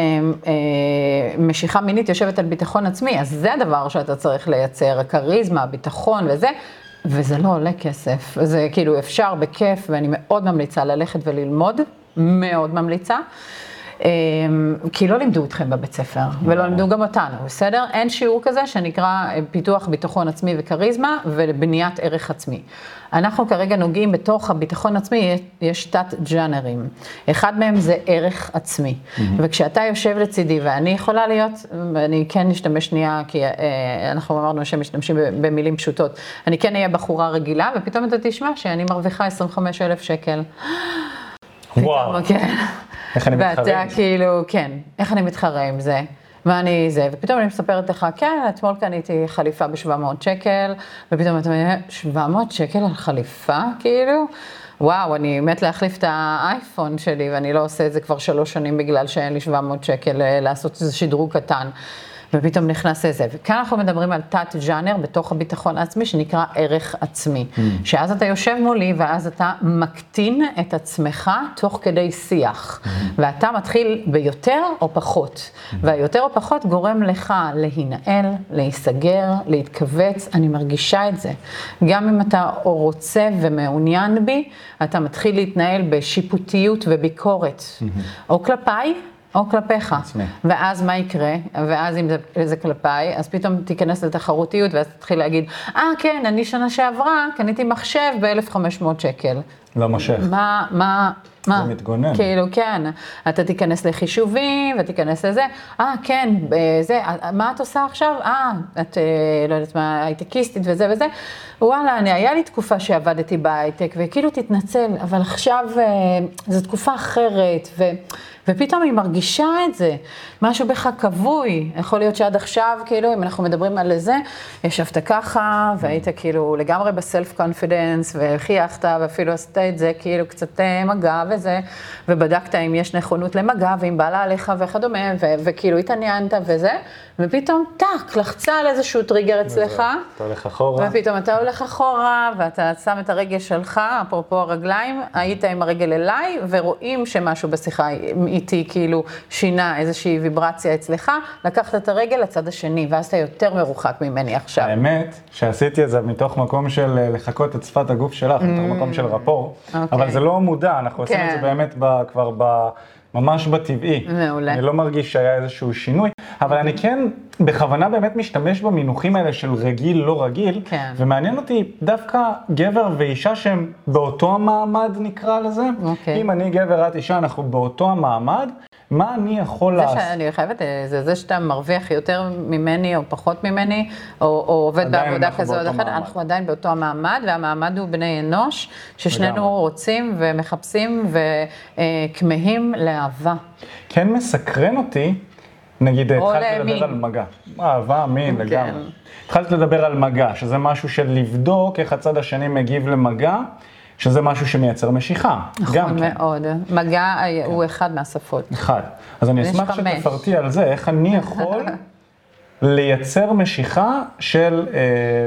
אה, משיכה מינית יושבת על ביטחון עצמי, אז זה הדבר שאתה צריך לייצר, הכריזמה, הביטחון וזה. וזה לא עולה כסף, זה כאילו אפשר בכיף, ואני מאוד ממליצה ללכת וללמוד, מאוד ממליצה. אמ, כי לא לימדו אתכם בבית ספר, ולא לימדו גם אותנו, בסדר? אין שיעור כזה שנקרא אה, פיתוח ביטחון עצמי וכריזמה ובניית ערך עצמי. אנחנו כרגע נוגעים בתוך הביטחון עצמי, יש- יש תת ג'אנרים. אחד מהם זה ערך עצמי. וכשאתה יושב לצידי, ואני יכולה להיות, ואני כן אשתמש שנייה, כי אה, אנחנו אמרנו שמשתמשים ב- במילים פשוטות, אני כן אהיה בחורה רגילה, ופתאום אתה תשמע שאני מרוויחה 25 אלף שקל. וואו, פתאום, כן. איך אני מתחרה ואתה? כאילו, כן, איך אני מתחרה עם זה? מה אני זה, ופתאום אני מספרת לך, כן, אתמול קניתי חליפה ב-700 שקל, ופתאום אתה אומר, 700 שקל על חליפה, כאילו? וואו, אני מת להחליף את האייפון שלי, ואני לא עושה את זה כבר שלוש שנים בגלל שאין לי 700 שקל אה, לעשות איזה שדרוג קטן. ופתאום נכנס לזה. וכאן אנחנו מדברים על תת ג'אנר בתוך הביטחון העצמי שנקרא ערך עצמי. שאז אתה יושב מולי ואז אתה מקטין את עצמך תוך כדי שיח. ואתה מתחיל ביותר או פחות. והיותר או פחות גורם לך להינעל, להיסגר, להתכווץ. אני מרגישה את זה. גם אם אתה או רוצה ומעוניין בי, אתה מתחיל להתנהל בשיפוטיות וביקורת. או כלפיי. או כלפיך. עצמי. ואז מה יקרה? ואז אם זה, זה כלפיי, אז פתאום תיכנס לתחרותיות, ואז תתחיל להגיד, אה, כן, אני שנה שעברה קניתי מחשב ב-1,500 שקל. לא מושך. מה, מה, מה? מתגונן. כאילו, כן. אתה תיכנס לחישובים ותיכנס לזה, אה, כן, זה, מה את עושה עכשיו? אה, את, אה, לא יודעת מה, הייטקיסטית וזה וזה. וואלה, אני, היה לי תקופה שעבדתי בהייטק, וכאילו תתנצל, אבל עכשיו אה, זו תקופה אחרת, ו... ופתאום היא מרגישה את זה, משהו בך כבוי. יכול להיות שעד עכשיו, כאילו, אם אנחנו מדברים על זה, ישבת ככה, והיית כאילו לגמרי ב self confidence, וחייכת, ואפילו עשית את זה כאילו קצת אה, מגע וזה, ובדקת אם יש נכונות למגע, ואם בא לה עליך וכדומה, ו- וכאילו התעניינת וזה, ופתאום טאק, לחצה על איזשהו טריגר אצלך. אתה הולך אחורה. ופתאום אתה הולך אחורה, ואתה שם את הרגל שלך, אפרופו הרגליים, היית עם הרגל אליי, ורואים שמשהו בשיחה איתי כאילו שינה איזושהי ויברציה אצלך, לקחת את הרגל לצד השני, ואז אתה יותר מרוחק ממני עכשיו. האמת שעשיתי את זה מתוך מקום של אה, לחקות את שפת הגוף שלך, מתוך מקום של רפור, אוקיי. אבל זה לא מודע, אנחנו עושים את זה כן. באמת ב- כבר ב... ממש בטבעי. מעולה. אני לא מרגיש שהיה איזשהו שינוי, אבל אני כן בכוונה באמת משתמש במינוחים האלה של רגיל, לא רגיל, כן. ומעניין אותי דווקא גבר ואישה שהם באותו המעמד נקרא לזה. אוקיי. אם אני גבר, את אישה, אנחנו באותו המעמד. מה אני יכול זה לעשות? שאני חייבת, אה, זה זה שאתה מרוויח יותר ממני או פחות ממני, או, או עובד בעבודה כזו או אחרת. אנחנו עדיין באותו המעמד, והמעמד הוא בני אנוש, ששנינו לגמרי. רוצים ומחפשים וכמהים לאהבה. כן מסקרן אותי, נגיד התחלת למין. לדבר על מגע. אהבה, מין, כן. לגמרי. התחלת לדבר על מגע, שזה משהו של לבדוק איך הצד השני מגיב למגע, שזה משהו שמייצר משיכה. גם נכון כן. מאוד. מגע אה, הוא אחד מהשפות. אחד. אז אני אשמח חמש. שתפרטי על זה, איך אני יכול לייצר משיכה של אה,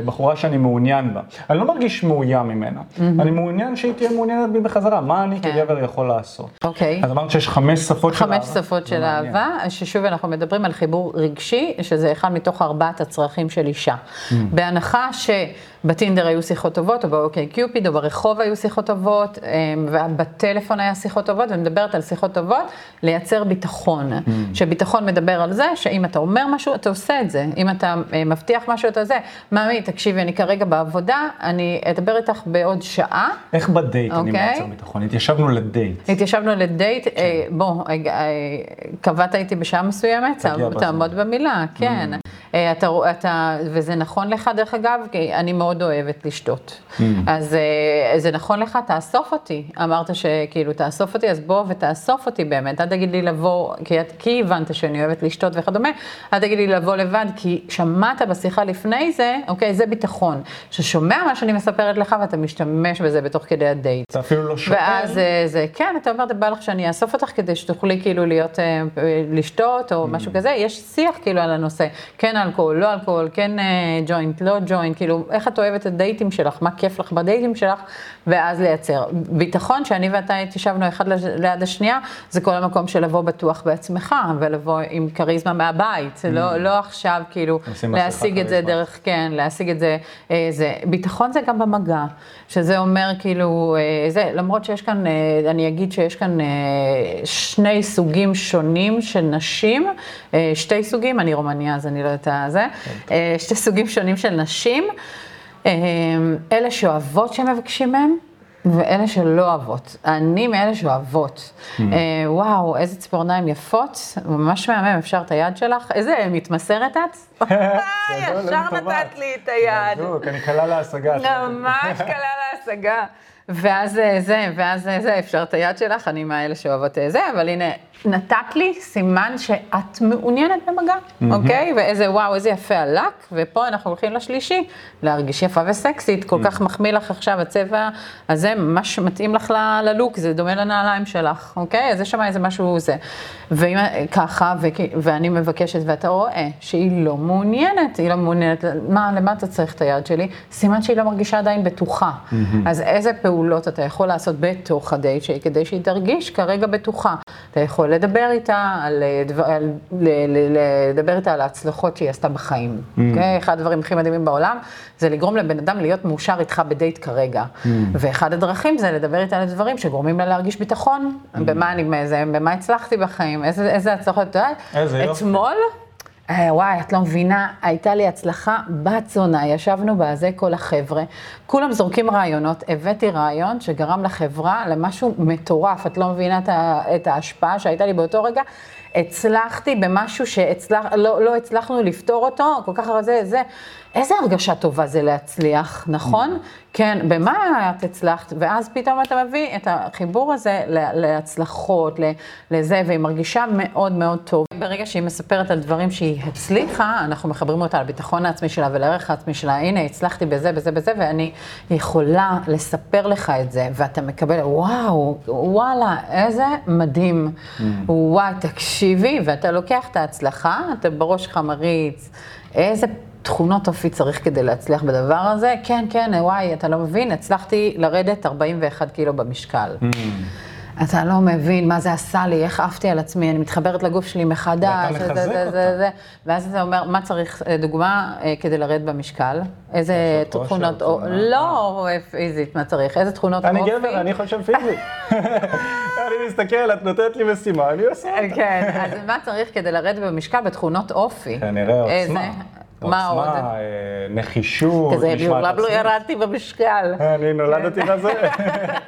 בחורה שאני מעוניין בה. אני לא מרגיש מאוים ממנה, אני מעוניין שהיא תהיה מעוניינת בי בחזרה, מה אני כן. כגבר יכול לעשות? אוקיי. אז אמרת שיש חמש שפות של אהבה. חמש שפות של. אהבה, ששוב אנחנו מדברים על חיבור רגשי, שזה אחד מתוך ארבעת הצרכים של אישה. Mm. בהנחה שבטינדר היו שיחות טובות, או באוקיי קיופיד, או ברחוב היו שיחות טובות, אמ, ובטלפון היה שיחות טובות, ומדברת על שיחות טובות, לייצר ביטחון. Mm. שביטחון מדבר על זה, שאם אתה אומר משהו, אתה עושה את זה. אם אתה אה, מבטיח משהו, אתה זה. ממי, תקשיבי, אני כרגע בעבודה, אני אדבר איתך בעוד שעה. איך בדייט אני אוקיי. מייצר ביטחון? התיישבנו לדייט. התיישבנו לדייט, כן. אה, בוא, אה, קבעת איתי בשעה מסוימת, תעמוד- במילה, כן. Mm. אה, אתה, אתה, וזה נכון לך, דרך אגב, כי אני מאוד אוהבת לשתות. Mm. אז אה, זה נכון לך, תאסוף אותי. אמרת שכאילו, תאסוף אותי, אז בוא ותאסוף אותי באמת. אל תגיד לי לבוא, כי, את- כי הבנת שאני אוהבת לשתות וכדומה, אל תגיד לי לבוא לבד, כי שמעת בשיחה לפני זה, אוקיי, זה ביטחון. ששומע מה שאני מספרת לך ואתה משתמש בזה בתוך כדי הדייט. אתה אפילו לא שואל. ואז אה, זה, כן, אתה אומר, בא לך שאני אאסוף אותך כדי שתוכלי כאילו להיות, לשתות או משהו כזה, יש שיח כאילו על הנושא, כן אלכוהול, לא אלכוהול, כן אה, ג'וינט, לא ג'וינט, כאילו, איך את אוהבת את הדייטים שלך, מה כיף לך בדייטים שלך, ואז לייצר. ביטחון שאני ואתה התיישבנו אחד ליד השנייה, זה כל המקום של לבוא בטוח בעצמך, ולבוא עם כריזמה מהבית, לא, לא עכשיו כאילו להשיג את זה. דרך, כן, להשיג את זה, אה, זה, ביטחון זה גם במגע, שזה אומר כאילו, אה, זה, למרות שיש כאן, אה, אני אגיד שיש כאן אה, שני סוגים שונים של נשים, אה, שתי סוגים, אני רומניה אז אני לא יודעת זה, אה, שתי סוגים שונים של נשים, אה, אלה שאוהבות שמבקשים מהם. ואלה שלא אוהבות. אני מאלה שאוהבות. Hmm. אה, וואו, איזה ציפורניים יפות, ממש מהמם, אפשר את היד שלך? איזה מתמסרת את? גדול, ישר. נתת לי את היד. בדיוק, אני קלה להשגה. ממש קלה להשגה. ואז אה, זה, ואז זה, אפשר את היד שלך, אני מהאלה שאוהבות זה, אבל הנה, נתת לי סימן שאת מעוניינת במגע, אוקיי? ואיזה, וואו, איזה יפה הלק, ופה אנחנו הולכים לשלישי, להרגיש יפה וסקסית, כל כך מחמיא לך עכשיו, הצבע הזה ממש מתאים לך ל- ללוק, זה דומה לנעליים שלך, אוקיי? אז יש שם איזה משהו זה. ואם ככה, וכי- ואני מבקשת, ואתה רואה שהיא לא מעוניינת, היא לא מעוניינת, מה, למה אתה צריך את היד שלי? סימן שהיא לא מרגישה עדיין בטוחה. אז איזה פעולות אתה יכול לעשות בתוך הדייט שלי, כדי שהיא תרגיש כרגע בטוחה? אתה יכול לדבר איתה על, אה, דבר, על ל, ל, לדבר איתה על ההצלחות שהיא עשתה בחיים. אוקיי? אחד הדברים הכי מדהימים בעולם, זה לגרום לבן אדם להיות מאושר איתך בדייט כרגע. ואחד הדרכים זה לדבר איתה על דברים שגורמים לה להרגיש ביטחון. במה אני, זה, במה הצלחתי בחיים, איזה, איזה הצלחות, את יודעת? איזה יופי. אה, וואי, את לא מבינה, הייתה לי הצלחה בת זונה, ישבנו בזה כל החבר'ה, כולם זורקים רעיונות, הבאתי רעיון שגרם לחברה למשהו מטורף, את לא מבינה את, ההשפעה שהייתה לי באותו רגע. הצלחתי במשהו שלא לא, הצלחנו לפתור אותו, כל כך הרבה זה, זה. איזה הרגשה טובה זה להצליח, נכון? כן, במה את הצלחת? ואז פתאום אתה מביא את החיבור הזה להצלחות, לזה, והיא מרגישה מאוד מאוד טוב. ברגע שהיא מספרת על דברים שהיא הצליחה, אנחנו מחברים אותה לביטחון העצמי שלה ולערך העצמי שלה. הנה, הצלחתי בזה, בזה, בזה, ואני יכולה לספר לך את זה, ואתה מקבל, וואו, וואלה, איזה מדהים. וואי, תקשיבי, ואתה לוקח את ההצלחה, אתה בראש שלך מריץ, איזה... תכונות אופי צריך כדי להצליח בדבר הזה? כן, כן, וואי, אתה לא מבין, הצלחתי לרדת 41 קילו במשקל. אתה לא מבין מה זה עשה לי, איך עפתי על עצמי, אני מתחברת לגוף שלי מחדש, ואתה מחזק זה, זה, אותה. זה, זה. ואז אתה אומר, מה צריך, אה, דוגמה, אה, כדי לרדת במשקל? איזה תכונות, או- תזונה. לא אה, פיזית, מה צריך? איזה תכונות אופי? אני גבר, אני חושב פיזי. אני מסתכל, את נותנת לי משימה, אני עושה אותה. כן, אז מה צריך כדי לרדת במשקל בתכונות אופי? כנראה עוצמה. מה עוד? עוצמה, אה, נחישות, כזה, מעולם לא. ירדתי במשקל. אני נולדתי כן. בזה.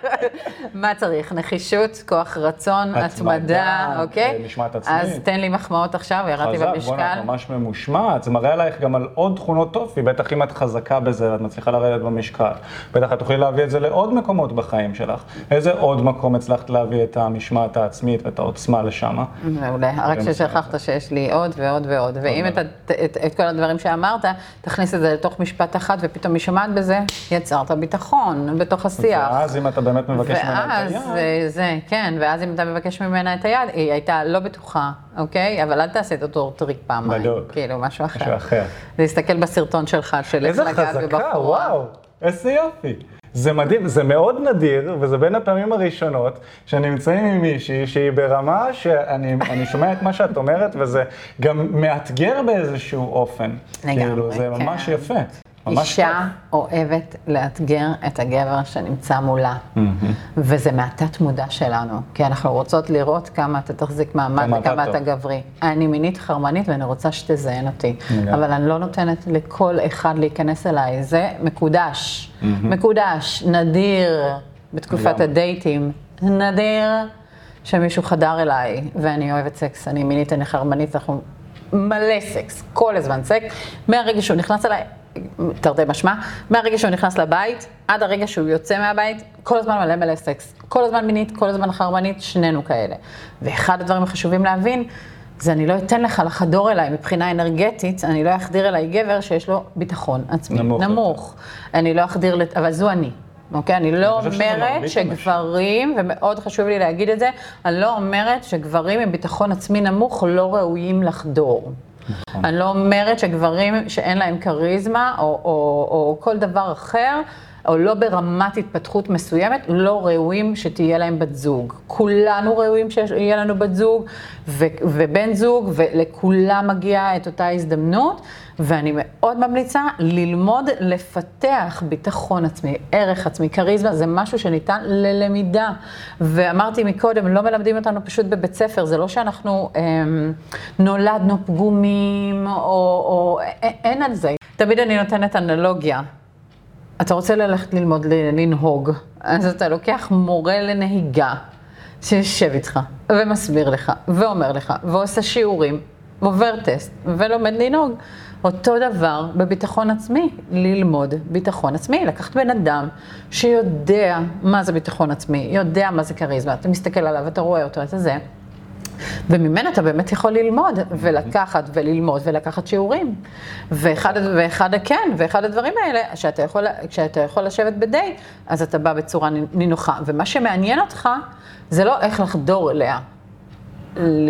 מה צריך? נחישות, כוח רצון, התמדה, אוקיי? אה, משמעת עצמית. אז תן לי מחמאות עכשיו, ירדתי חזק, במשקל. בוא'נה, ממש ממושמעת, זה מראה עלייך גם על עוד תכונות אופי, בטח אם את חזקה בזה, את מצליחה לרדת במשקל. בטח את תוכלי להביא את זה לעוד מקומות בחיים שלך. איזה עוד מקום הצלחת להביא את המשמעת העצמית ואת העוצמה לשם? מעולה, רק ששכחת שיש לי עוד ועוד ועוד, ואם את כל הדברים שאמרת, תכניס את זה לתוך משפט אחד, ופתאום היא שומעת בזה, יצרת ביטחון בתוך השיח. ואז אם אתה באמת מבקש ממנה את ואז היד, אה, זה, כן, ואז אם אתה מבקש ממנה את היד, היא הייתה לא בטוחה, אוקיי? אבל אל תעשה את אותו טריק פעמיים. בדיוק. כאילו, משהו אחר. משהו אחר. להסתכל בסרטון שלך, של איך איזה לגעת חזקה, בבחורה. וואו, איזה יופי. זה מדהים, זה מאוד נדיר, וזה בין הפעמים הראשונות שנמצאים עם מישהי שהיא ברמה שאני אני שומע את מה שאת אומרת, וזה גם מאתגר באיזשהו אופן. לגמרי, כאילו, זה כן. ממש יפה. אישה אוהבת לאתגר את הגבר שנמצא מולה, וזה מהתת-מודע שלנו, כי אנחנו רוצות לראות כמה אתה תחזיק מעמד אתה וכמה. אתה גברי. אני מינית חרמנית ואני רוצה שתזיין אותי, לגמרי. אבל אני לא נותנת לכל אחד להיכנס אליי, זה מקודש, מקודש, נדיר, בתקופת לגמרי. הדייטים, נדיר שמישהו חדר אליי, ואני אוהבת סקס, אני מינית, אני חרמנית, אנחנו מלא סקס, כל הזמן סקס, מהרגע שהוא נכנס אליי, תרתי משמע, מהרגע שהוא נכנס לבית, עד הרגע שהוא יוצא מהבית, כל הזמן מלא מלא סקס. כל הזמן מינית, כל הזמן חרמנית, שנינו כאלה. ואחד הדברים החשובים להבין, זה אני לא אתן לך לחדור אליי מבחינה אנרגטית, אני לא אחדיר אליי גבר שיש לו ביטחון עצמי. נמוך. נמוך. אני לא אחדיר, לת- אבל זו אני. אוקיי? אני לא שזה אומרת שגברים, ומאוד חשוב לי להגיד את זה, אני לא אומרת שגברים עם ביטחון עצמי נמוך לא ראויים לחדור. נכון. אני לא אומרת שגברים שאין להם כריזמה, או, או, או כל דבר אחר, או לא ברמת התפתחות מסוימת, לא ראויים שתהיה להם בת זוג. כולנו ראויים שיהיה לנו בת זוג ו, ובן זוג, ולכולם מגיעה את אותה הזדמנות, ואני מאוד ממליצה ללמוד לפתח ביטחון עצמי, ערך עצמי, כריזמה, זה משהו שניתן ללמידה. ואמרתי מקודם, לא מלמדים אותנו פשוט בבית ספר, זה לא שאנחנו אמ, נולדנו פגומים, או, או אין על זה. תמיד אני נותנת אנלוגיה. אתה רוצה ללכת ללמוד לנהוג, אז אתה לוקח מורה לנהיגה שיושב איתך ומסביר לך ואומר לך ועושה שיעורים, עובר טסט ולומד לנהוג. אותו דבר בביטחון עצמי, ללמוד ביטחון עצמי, לקחת בן אדם שיודע מה זה ביטחון עצמי, יודע מה זה כריזמה, אתה מסתכל עליו, אתה רואה אותו, אתה זה. וממנו אתה באמת יכול ללמוד, ולקחת וללמוד ולקחת שיעורים. ואחד, ואחד, כן, ואחד הדברים האלה, שאתה יכול, כשאתה יכול לשבת בדייט, אז אתה בא בצורה נינוחה. ומה שמעניין אותך, זה לא איך לחדור אליה.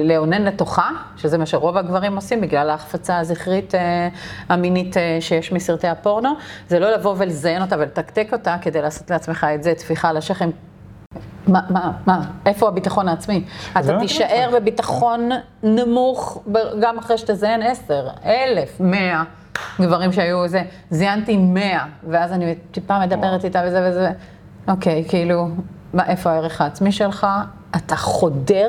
לאונן לתוכה, שזה מה שרוב הגברים עושים בגלל ההחפצה הזכרית אה, המינית אה, שיש מסרטי הפורנו, זה לא לבוא ולזיין אותה ולתקתק אותה כדי לעשות לעצמך את זה, טפיחה על השכם. מה, מה, מה, איפה הביטחון העצמי? אתה באמת תישאר בביטחון נמוך גם אחרי שתזיין עשר, אלף, מאה. גברים שהיו זה, זיינתי מאה, ואז אני טיפה מדברת איתה וזה וזה. אוקיי, כאילו, מה, איפה הערך העצמי שלך? אתה חודר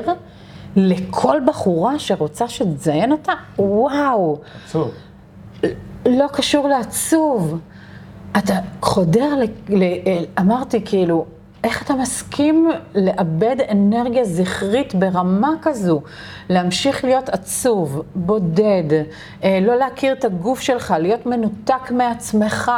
לכל בחורה שרוצה שתזיין אותה? וואו. עצוב. לא קשור לעצוב. אתה חודר, ל, ל, אמרתי כאילו, איך אתה מסכים לאבד אנרגיה זכרית ברמה כזו? להמשיך להיות עצוב, בודד, אה, לא להכיר את הגוף שלך, להיות מנותק מעצמך.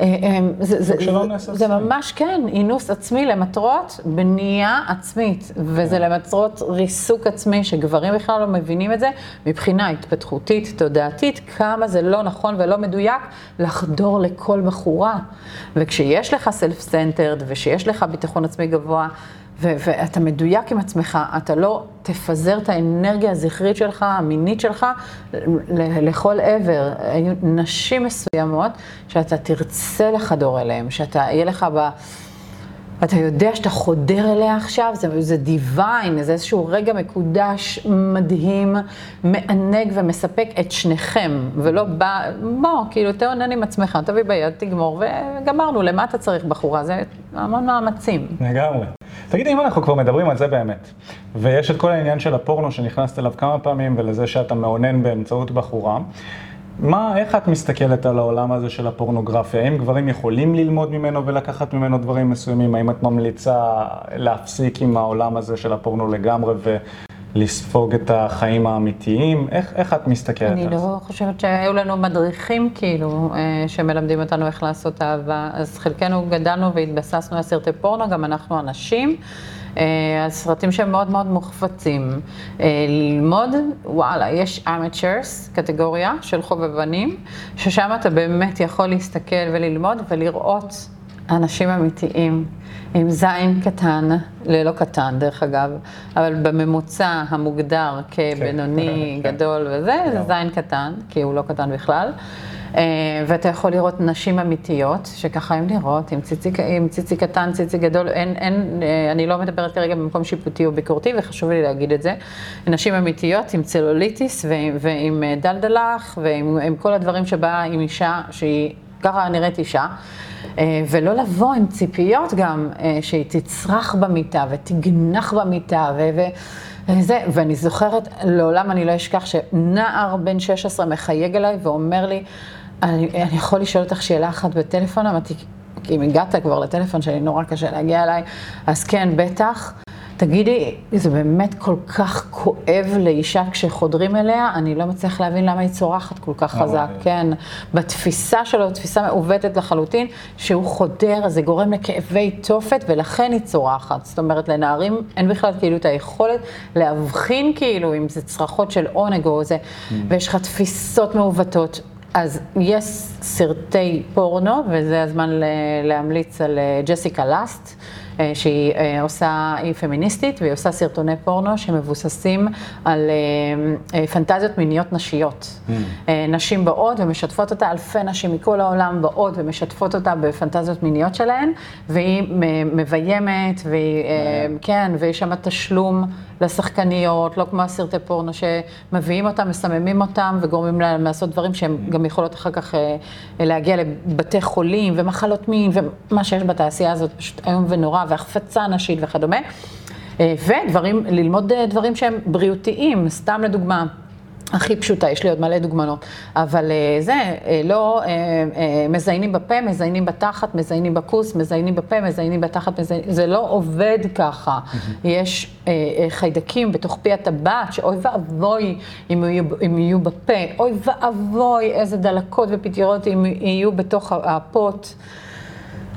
אה, אה, זה. ממש כן, אינוס עצמי למטרות בנייה עצמית, וזה למטרות ריסוק עצמי, שגברים בכלל לא מבינים את זה, מבחינה התפתחותית, תודעתית, כמה זה לא נכון ולא מדויק לחדור לכל בחורה. וכשיש לך self-centered, ושיש לך ביטחון עצמי גבוה, ואתה מדויק עם עצמך, אתה לא תפזר את האנרגיה הזכרית שלך, המינית שלך, לכל עבר. היו נשים מסוימות שאתה תרצה לחדור אליהן, שאתה, יהיה לך ב... אתה יודע שאתה חודר אליה עכשיו, זה, זה divine, זה איזשהו רגע מקודש, מדהים, מענג ומספק את שניכם, ולא בא, בוא, כאילו, תאונן עם עצמך, תביא ביד, תגמור, וגמרנו, למה אתה צריך בחורה? זה המון מאמצים. לגמרי. תגידי, אם אנחנו כבר מדברים על זה באמת, ויש את כל העניין של הפורנו שנכנסת אליו כמה פעמים, ולזה שאתה מאונן באמצעות בחורה, מה, איך את מסתכלת על העולם הזה של הפורנוגרפיה? האם גברים יכולים ללמוד ממנו ולקחת ממנו דברים מסוימים? האם את ממליצה להפסיק עם העולם הזה של הפורנו לגמרי ולספוג את החיים האמיתיים? איך, איך את מסתכלת אני על זה? לא חושבת שהיו לנו מדריכים כאילו, אה, שמלמדים אותנו איך לעשות אהבה, אז חלקנו גדלנו והתבססנו על סרטי פורנו, גם אנחנו אנשים. אה, הסרטים שהם מאוד מאוד מוחפצים. אה, ללמוד, וואלה, יש amateurs, קטגוריה של חובבנים, ששם אתה באמת יכול להסתכל וללמוד ולראות אנשים אמיתיים, עם זין קטן, ללא קטן דרך אגב, אבל בממוצע המוגדר כבינוני, כן. גדול וזה, זה. זין קטן, כי הוא לא קטן בכלל. אה, ואתה יכול לראות נשים אמיתיות, שככה הם נראות, עם ציצי, עם ציצי קטן, ציצי גדול, אין, אין, אה, אני לא מדברת כרגע במקום שיפוטי או ביקורתי, וחשוב לי להגיד את זה. נשים אמיתיות עם צלוליטיס ועם, ועם אה, דלדלח, ועם עם כל הדברים שבאה עם אישה שהיא, ככה נראית אישה. אה, ולא לבוא עם ציפיות גם, אה, שהיא תצרח במיטה ותגנח במיטה ו... וזה, ואני זוכרת, לעולם אני לא אשכח שנער בן 16 מחייג אליי ואומר לי, אני, אני יכול לשאול אותך שאלה אחת בטלפון? אמרתי, אם הגעת כבר לטלפון שלי, נורא קשה להגיע אליי, אז כן, בטח. תגידי, זה באמת כל כך כואב לאישה כשחודרים אליה, אני לא מצליח להבין למה היא צורחת כל כך אבל- חזק, כן. בתפיסה שלו, תפיסה מעוותת לחלוטין, שהוא חודר, זה גורם לכאבי תופת, ולכן היא צורחת. זאת אומרת, לנערים אין בכלל כאילו את היכולת להבחין כאילו אם זה צרחות של עונג או זה, ויש לך תפיסות מעוותות. אז יש סרטי פורנו, וזה הזמן להמליץ על אה, ג'סיקה לאסט. אה, שהיא אה, עושה, היא פמיניסטית והיא עושה סרטוני פורנו שמבוססים על אה, פנטזיות מיניות נשיות. אה, נשים באות ומשתפות אותה, אלפי נשים מכל העולם באות ומשתפות אותה בפנטזיות מיניות שלהן, והיא מביימת, והיא, אה, כן, ויש שם תשלום לשחקניות, לא כמו הסרטי פורנו שמביאים אותם, מסממים אותם וגורמים להם לעשות דברים שהם גם יכולות אחר כך להגיע לבתי חולים ומחלות מין ומה שיש בתעשייה הזאת פשוט איום ונורא והחפצה נשית וכדומה. אה, ודברים, ללמוד אה, דברים שהם בריאותיים, סתם לדוגמה. הכי פשוטה, יש לי עוד מלא דוגמנות, אבל אה, זה, לא מזיינים בפה, מזיינים בתחת, מזיינים בכוס, מזיינים בפה, מזיינים בתחת, מזיינים, זה לא עובד ככה. יש אה, אה, חיידקים בתוך פי הטבעת, שאוי ואבוי אם יהיו, אם יהיו בפה, אוי ואבוי איזה דלקות ופטריות אם יהיו בתוך הפוט.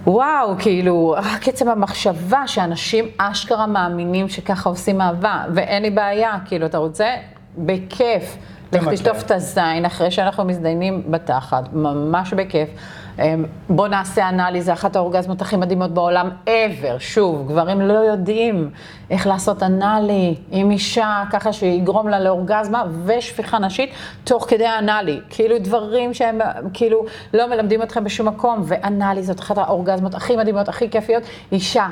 וואו, כאילו, רק עצם המחשבה שאנשים אשכרה מאמינים שככה עושים אהבה, ואין לי בעיה, כאילו, אתה רוצה? בכיף. לך. תשטוף את הזין אחרי שאנחנו מזדיינים בתחת, ממש בכיף. אמ, בוא נעשה אנליזה, אחת האורגזמות הכי מדהימות בעולם ever. שוב, גברים לא יודעים איך לעשות אנאלי עם אישה, ככה שיגרום לה לאורגזמה ושפיכה נשית, תוך כדי האנאלי. כאילו דברים שהם כאילו לא מלמדים אתכם בשום מקום, ואנאלי זאת אחת האורגזמות הכי מדהימות, הכי כיפיות. אישה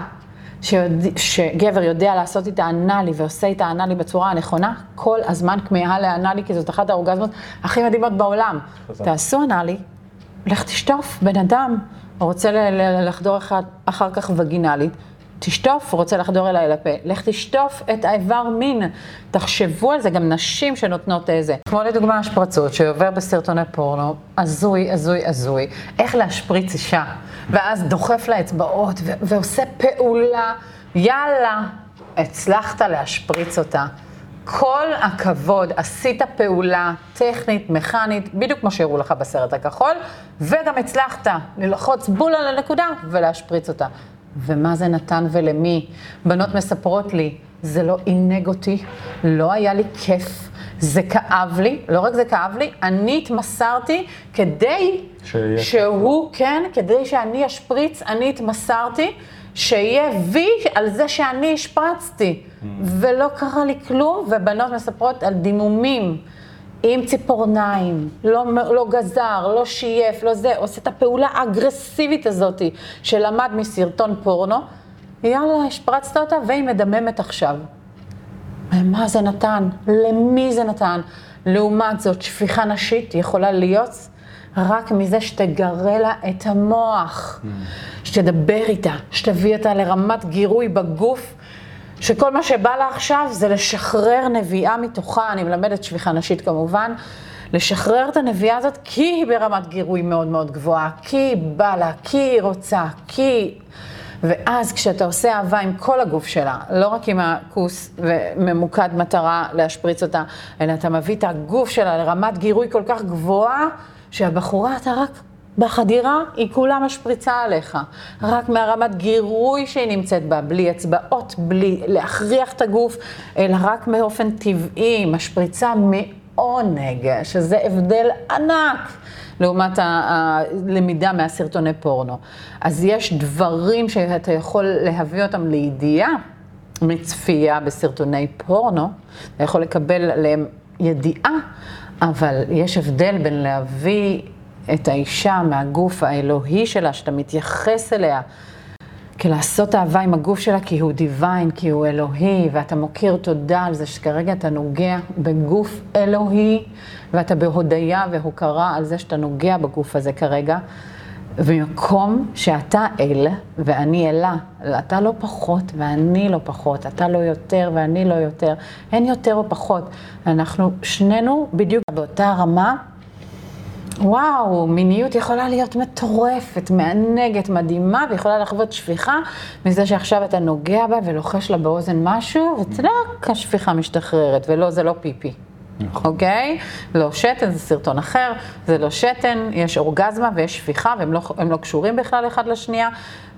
שיודע, שגבר יודע לעשות איתה אנאלי ועושה איתה אנאלי בצורה הנכונה, כל הזמן כמיהה לאנאלי, כי זאת אחת האורגזמות הכי מדהימות בעולם. חזק. תעשו אנאלי, לך תשטוף, בן אדם רוצה ל- ל- לחדור אחד, אחר כך וגינלית, תשטוף, רוצה לחדור אליי לפה, לך תשטוף את האיבר מין. תחשבו על זה, גם נשים שנותנות איזה. כמו לדוגמה השפרצות, שעובר בסרטוני פורנו, הזוי, הזוי, הזוי, איך להשפריץ אישה, ואז דוחף לה אצבעות ו- ועושה פעולה, יאללה, הצלחת להשפריץ אותה. כל הכבוד, עשית פעולה טכנית, מכנית, בדיוק כמו שהראו לך בסרט הכחול, וגם הצלחת ללחוץ בול על הנקודה ולהשפריץ אותה. ומה זה נתן ולמי? בנות מספרות לי, זה לא עינג אותי, לא היה לי כיף, זה כאב לי, לא רק זה כאב לי, אני התמסרתי כדי שיהיה שהוא, כן, כדי שאני אשפריץ, אני התמסרתי. שיהיה וי על זה שאני השפרצתי, ולא קרה לי כלום, ובנות מספרות על דימומים עם ציפורניים, לא, לא גזר, לא שייף, לא זה, עושה את הפעולה האגרסיבית הזאת שלמד מסרטון פורנו, יאללה, השפרצת אותה והיא מדממת עכשיו. ומה זה נתן? למי זה נתן? לעומת זאת, שפיכה נשית יכולה להיות רק מזה שתגרה לה את המוח, שתדבר איתה, שתביא אותה לרמת גירוי בגוף, שכל מה שבא לה עכשיו זה לשחרר נביאה מתוכה, אני מלמדת שפיכה נשית כמובן, לשחרר את הנביאה הזאת, כי היא ברמת גירוי מאוד מאוד גבוהה, כי היא בא לה, כי היא רוצה, כי... ואז כשאתה עושה אהבה עם כל הגוף שלה, לא רק עם הכוס וממוקד מטרה להשפריץ אותה, אלא אתה מביא את הגוף שלה לרמת גירוי כל כך גבוהה, שהבחורה אתה רק בחדירה היא כולה משפריצה עליך. רק מהרמת גירוי שהיא נמצאת בה, בלי אצבעות, בלי להכריח את הגוף, אלא רק באופן טבעי, משפריצה מעונג, שזה הבדל ענק. לעומת הלמידה מהסרטוני פורנו. אז יש דברים שאתה יכול להביא אותם לידיעה מצפייה בסרטוני פורנו, אתה יכול לקבל עליהם ידיעה, אבל יש הבדל בין להביא את האישה מהגוף האלוהי שלה, שאתה מתייחס אליה, כלעשות אהבה עם הגוף שלה כי הוא דיוויין, כי הוא אלוהי, ואתה מוקיר תודה על זה שכרגע אתה נוגע בגוף אלוהי, ואתה בהודיה והוקרה על זה שאתה נוגע בגוף הזה כרגע. במקום שאתה אל ואני אלה, אתה לא פחות ואני לא פחות, אתה לא יותר ואני לא יותר, אין יותר או פחות. אנחנו שנינו בדיוק באותה רמה וואו, מיניות יכולה להיות מטורפת, מענגת, מדהימה, ויכולה לחוות שפיכה מזה שעכשיו אתה נוגע בה ולוחש לה באוזן משהו, וצדק, השפיכה משתחררת, ולא, זה לא פיפי. נכון. אוקיי? לא שתן, זה סרטון אחר, זה לא שתן, יש אורגזמה ויש שפיכה, והם לא, לא קשורים בכלל אחד לשנייה,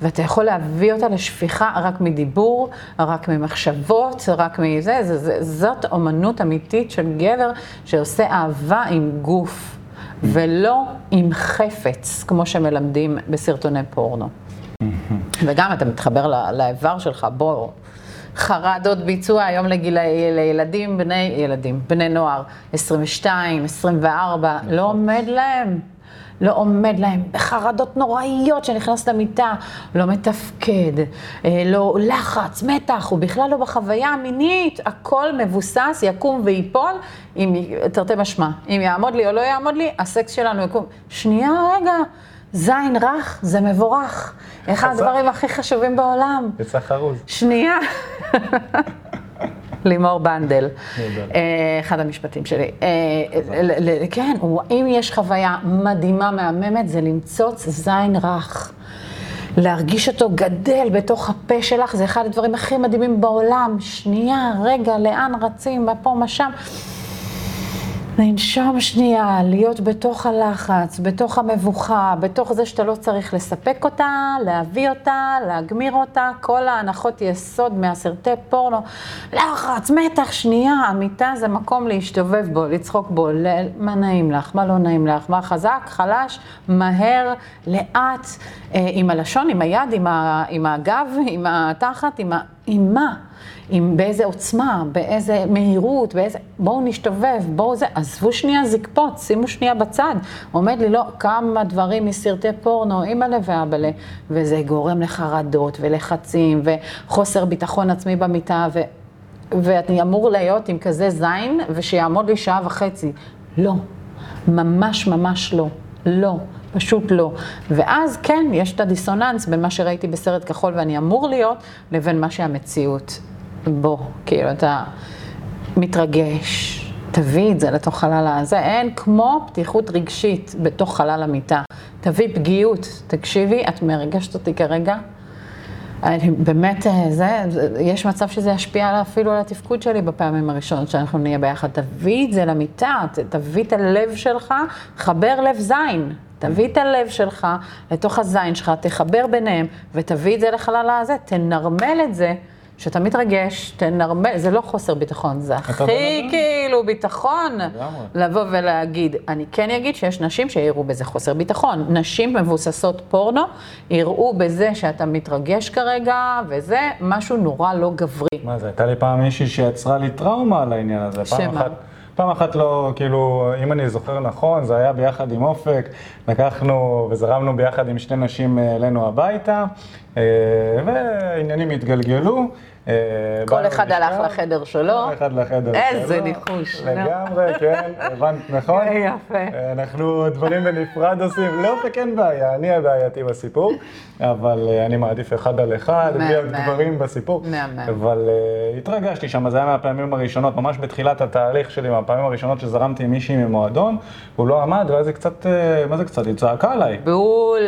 ואתה יכול להביא אותה לשפיכה רק מדיבור, רק ממחשבות, רק מזה, זה, זה, זאת אומנות אמיתית של גבר שעושה אהבה עם גוף. ולא עם חפץ, כמו שמלמדים בסרטוני פורנו. וגם אתה מתחבר לאיבר שלך, בוא, חרדות ביצוע היום לגילי, לילדים, בני ילדים, בני נוער, 22, 24, לא עומד להם. לא עומד להם בחרדות נוראיות שנכנס למיטה, לא מתפקד, אה, לא לחץ, מתח, הוא בכלל לא בחוויה המינית, הכל מבוסס, יקום ויפול, אם, תרתי משמע, אם יעמוד לי או לא יעמוד לי, הסקס שלנו יקום. שנייה, רגע, זין רך זה מבורך. אחד הדברים הכי חשובים בעולם. יצא חרוז. שנייה. לימור בנדל, אה, אחד המשפטים שלי. אה, כן, אם יש חוויה מדהימה, מהממת, זה למצוץ זין רך. להרגיש אותו גדל בתוך הפה שלך, זה אחד הדברים הכי מדהימים בעולם. שנייה, רגע, לאן רצים, מה פה, מה שם. לנשום שנייה, להיות בתוך הלחץ, בתוך המבוכה, בתוך זה שאתה לא צריך לספק אותה, להביא אותה, להגמיר אותה, כל ההנחות יסוד מהסרטי פורנו. לחץ, מתח, שנייה, המיטה זה מקום להשתובב בו, לצחוק בו, מה נעים לך, מה לא נעים לך, מה חזק, חלש, מהר, לאט, אה, עם הלשון, עם היד, עם, ה, עם הגב, עם התחת, עם ה... עם מה? עם באיזה עוצמה, באיזה מהירות, באיזה... בואו נשתובב, בואו זה, עזבו שנייה זקפות, שימו שנייה בצד. עומד לי לא כמה דברים מסרטי פורנו, אימא'לה ואבא'לה, וזה גורם לחרדות ולחצים וחוסר ביטחון עצמי במיטה, ו... ואני אמור להיות עם כזה זין, ושיעמוד לי שעה וחצי. לא, ממש ממש לא, לא. פשוט לא. ואז כן, יש את הדיסוננס בין מה שראיתי בסרט כחול ואני אמור להיות, לבין מה שהמציאות בו. כאילו, אתה מתרגש, תביא את זה לתוך חלל הזה. אין כמו פתיחות רגשית בתוך חלל המיטה. תביא פגיעות. תקשיבי, את מרגשת אותי כרגע. אני באמת, אה, זה, יש מצב שזה ישפיע אפילו על התפקוד שלי בפעמים הראשונות שאנחנו נהיה ביחד. תביא את זה למיטה, תביא את הלב שלך, חבר לב זין. תביא את הלב שלך לתוך הזין שלך, תחבר ביניהם ותביא את זה לחלל הזה, תנרמל את זה. שאתה מתרגש, תנרמל, זה לא חוסר ביטחון, זה הכי כאילו ביטחון לבוא ולהגיד. אני כן אגיד שיש נשים שיראו בזה חוסר ביטחון. נשים מבוססות פורנו, יראו בזה שאתה מתרגש כרגע, וזה משהו נורא לא גברי. מה זה, הייתה לי פעם מישהי שיצרה לי טראומה על העניין הזה. שמה? פעם אחת לא, כאילו, אם אני זוכר נכון, זה היה ביחד עם אופק, לקחנו וזרמנו ביחד עם שתי נשים אה, אלינו הביתה, אה, ועניינים התגלגלו, כל באנו אחד הלך לחדר שלו. כל אחד לחדר שלו. איזה ניחוש. לגמרי, כן, הבנת נכון? יפה. אה, אנחנו דברים בנפרד עושים, לא, וכן בעיה, אני הבעייתי בסיפור, אבל אה, אני מעדיף אחד על אחד, בלי מהמם. הגברים בסיפור. מהמם. אבל התרגשתי שם, זה היה מהפעמים הראשונות, ממש בתחילת התהליך שלי, מהפעמים הראשונות שזרמתי עם מישהי ממועדון, הוא לא עמד, ואז היא קצת, אה, מה זה קצת, היא צעקה עליי. בול.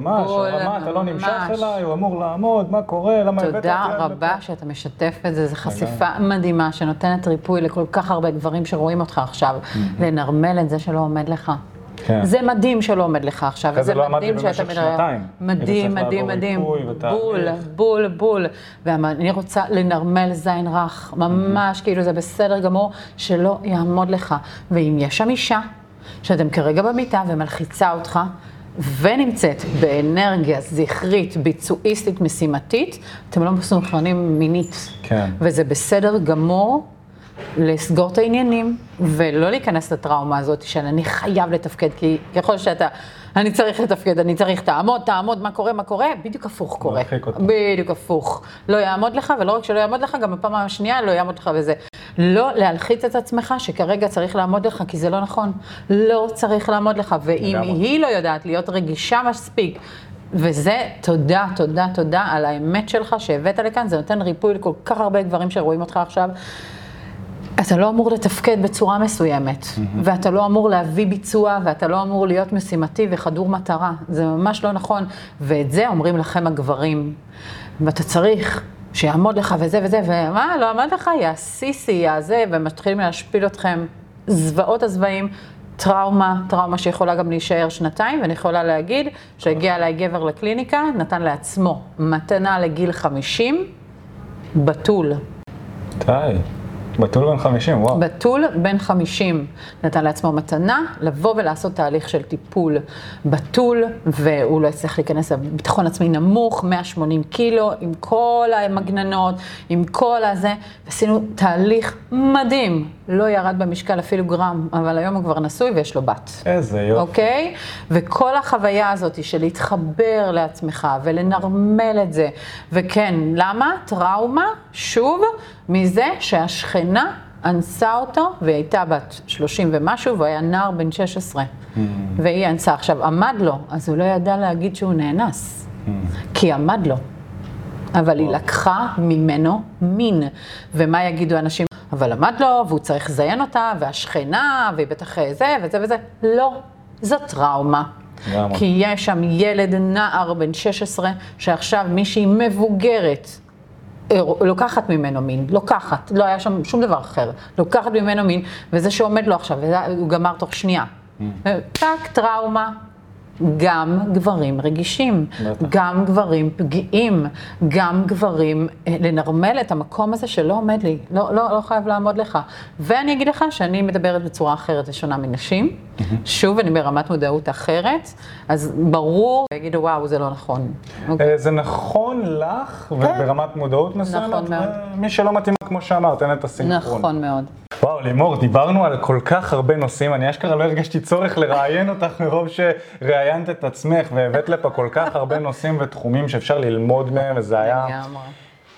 ממש, אמר, אתה לא נמשך. אליי, הוא אמור לעמוד, מה קורה, למה הבאת את תודה היד רבה לפה?" שאתה משתף את זה, זו חשיפה מדהימה שנותנת ריפוי לכל כך הרבה גברים שרואים אותך עכשיו, לנרמל את זה שלא עומד לך. כן. זה מדהים שלא עומד לך עכשיו, זה לא עמדתי מדהים שאתה במשך מדבר. שנתיים. מדהים, הייתי צריך מדהים, לעבור מדהים. ריפוי ותהליך. בול, בול, בול. ואני רוצה לנרמל זין רך, ממש, כאילו זה בסדר גמור, שלא יעמוד לך. ואם יש שם אישה, שאתם כרגע במיטה ומלחיצה אותך, ונמצאת באנרגיה זכרית, ביצועיסטית, משימתית, אתם לא מסונכרנים מינית. כן. וזה בסדר גמור לסגור את העניינים ולא להיכנס לטראומה הזאת של אני חייב לתפקד, כי ככל שאתה, אני צריך לתפקד, אני צריך, תעמוד, תעמוד, מה קורה, מה קורה, בדיוק הפוך קורה. מרחיק אותו. בדיוק הפוך. לא יעמוד לך, ולא רק שלא יעמוד לך, גם בפעם השנייה לא יעמוד לך וזה. לא להלחיץ את עצמך שכרגע צריך לעמוד לך, כי זה לא נכון. לא צריך לעמוד לך, ואם. היא לא יודעת להיות רגישה מספיק, וזה, תודה, תודה, תודה על האמת שלך שהבאת לכאן, זה נותן ריפוי לכל כך הרבה גברים שרואים אותך עכשיו. אתה לא אמור לתפקד בצורה מסוימת, ואתה לא אמור להביא ביצוע, ואתה לא אמור להיות משימתי וחדור מטרה. זה ממש לא נכון, ואת זה אומרים לכם הגברים. ואתה צריך שיעמוד לך וזה וזה, ומה, לא עמד לך, יא סיסי, יא זה, ומתחילים להשפיל אתכם זוועות הזוועים. טראומה, טראומה שיכולה גם להישאר שנתיים, ואני יכולה להגיד שהגיע אליי גבר לקליניקה, נתן לעצמו מתנה לגיל 50, בתול. די, בתול בן 50, וואו. בתול בן 50 נתן לעצמו מתנה לבוא ולעשות תהליך של טיפול בתול, והוא לא הצליח להיכנס לביטחון עצמי נמוך, 180 קילו, עם כל המגננות, עם כל הזה, ועשינו תהליך מדהים. לא ירד במשקל אפילו גרם, אבל היום הוא כבר נשוי ויש לו בת. איזה יופי. אוקיי? וכל החוויה הזאת של להתחבר לעצמך ולנרמל את זה, וכן, למה? טראומה, שוב, מזה שהשכנה אנסה אותו, והיא הייתה בת 30 ומשהו, והוא היה נער בן 16. והיא אנסה. עכשיו, עמד לו, אז הוא לא ידע להגיד שהוא נאנס, כי עמד לו. אבל היא לקחה ממנו מין. ומה יגידו אנשים? אבל עמד לו, והוא צריך לזיין אותה, והשכנה, והיא בטח זה וזה וזה. לא, זו טראומה. כי יש שם ילד נער בן 16, שעכשיו מישהי מבוגרת אה, לוקחת ממנו מין, לוקחת, לא היה שם שום דבר אחר, לוקחת ממנו מין, וזה שעומד לו עכשיו, וזה- הוא גמר תוך שנייה. טאק, טראומה. גם גברים רגישים, בטח. גם גברים פגיעים, גם גברים, אה, לנרמל את המקום הזה שלא עומד לי, לא, לא, לא חייב לעמוד לך. ואני אגיד לך שאני מדברת בצורה אחרת ושונה מנשים, שוב, אני ברמת מודעות אחרת, אז ברור, יגידו, וואו, זה לא נכון. אוקיי? אה, זה נכון לך, וברמת מודעות מסוימת, נכון מאוד. ומי שלא מתאים, כמו שאמרת, אין את הסינכרון. נכון מאוד. וואו, לימור, דיברנו על כל כך הרבה נושאים, אני אשכרה לא הרגשתי צורך לראיין אותך מרוב שראיינת את עצמך והבאת לפה כל כך הרבה נושאים ותחומים שאפשר ללמוד מהם, וזה היה לגמרי.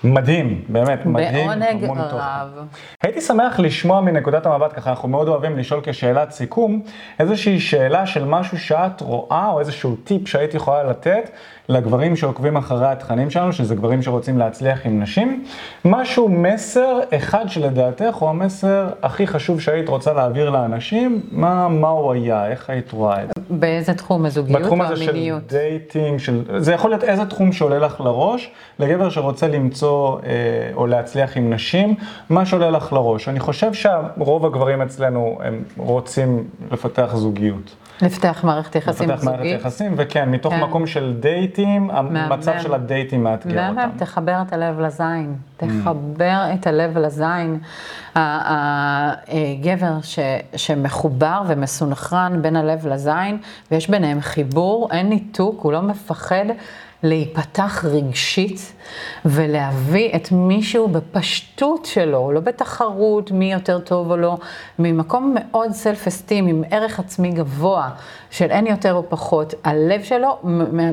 מדהים, באמת מדהים, בעונג. רב. הייתי שמח לשמוע מנקודת המבט, ככה אנחנו מאוד אוהבים לשאול כשאלת סיכום, איזושהי שאלה של משהו שאת רואה, או איזשהו טיפ שהיית יכולה לתת לגברים שעוקבים אחרי התכנים שלנו, שזה גברים שרוצים להצליח עם נשים. משהו, מסר אחד שלדעתך הוא המסר הכי חשוב שהיית רוצה להעביר לאנשים, מה, מה הוא היה, איך היית רואה את זה? באיזה תחום, הזוגיות בתחום או הזה של המיניות? dating, של... זה יכול להיות איזה תחום שעולה לך לראש, לגבר שרוצה למצוא אה, או להצליח עם נשים, מה שעולה לך לראש. אני חושב שרוב הגברים אצלנו הם רוצים לפתח זוגיות. לפתח מערכת יחסים לפתח מערכת זוגית. יחסים, וכן, מתוך כן. מקום של דייטים, המצב מהמם. של הדייטים מאתגר מהמם, אותם. תחבר את הלב לזין, תחבר את הלב לזין. הגבר ש, שמחובר ומסונכרן בין הלב לזין, ויש ביניהם חיבור, אין ניתוק, הוא לא מפחד להיפתח רגשית ולהביא את מישהו בפשטות שלו, לא בתחרות מי יותר טוב או לא, ממקום מאוד סלף אסטים, עם ערך עצמי גבוה, של אין יותר או פחות, הלב שלו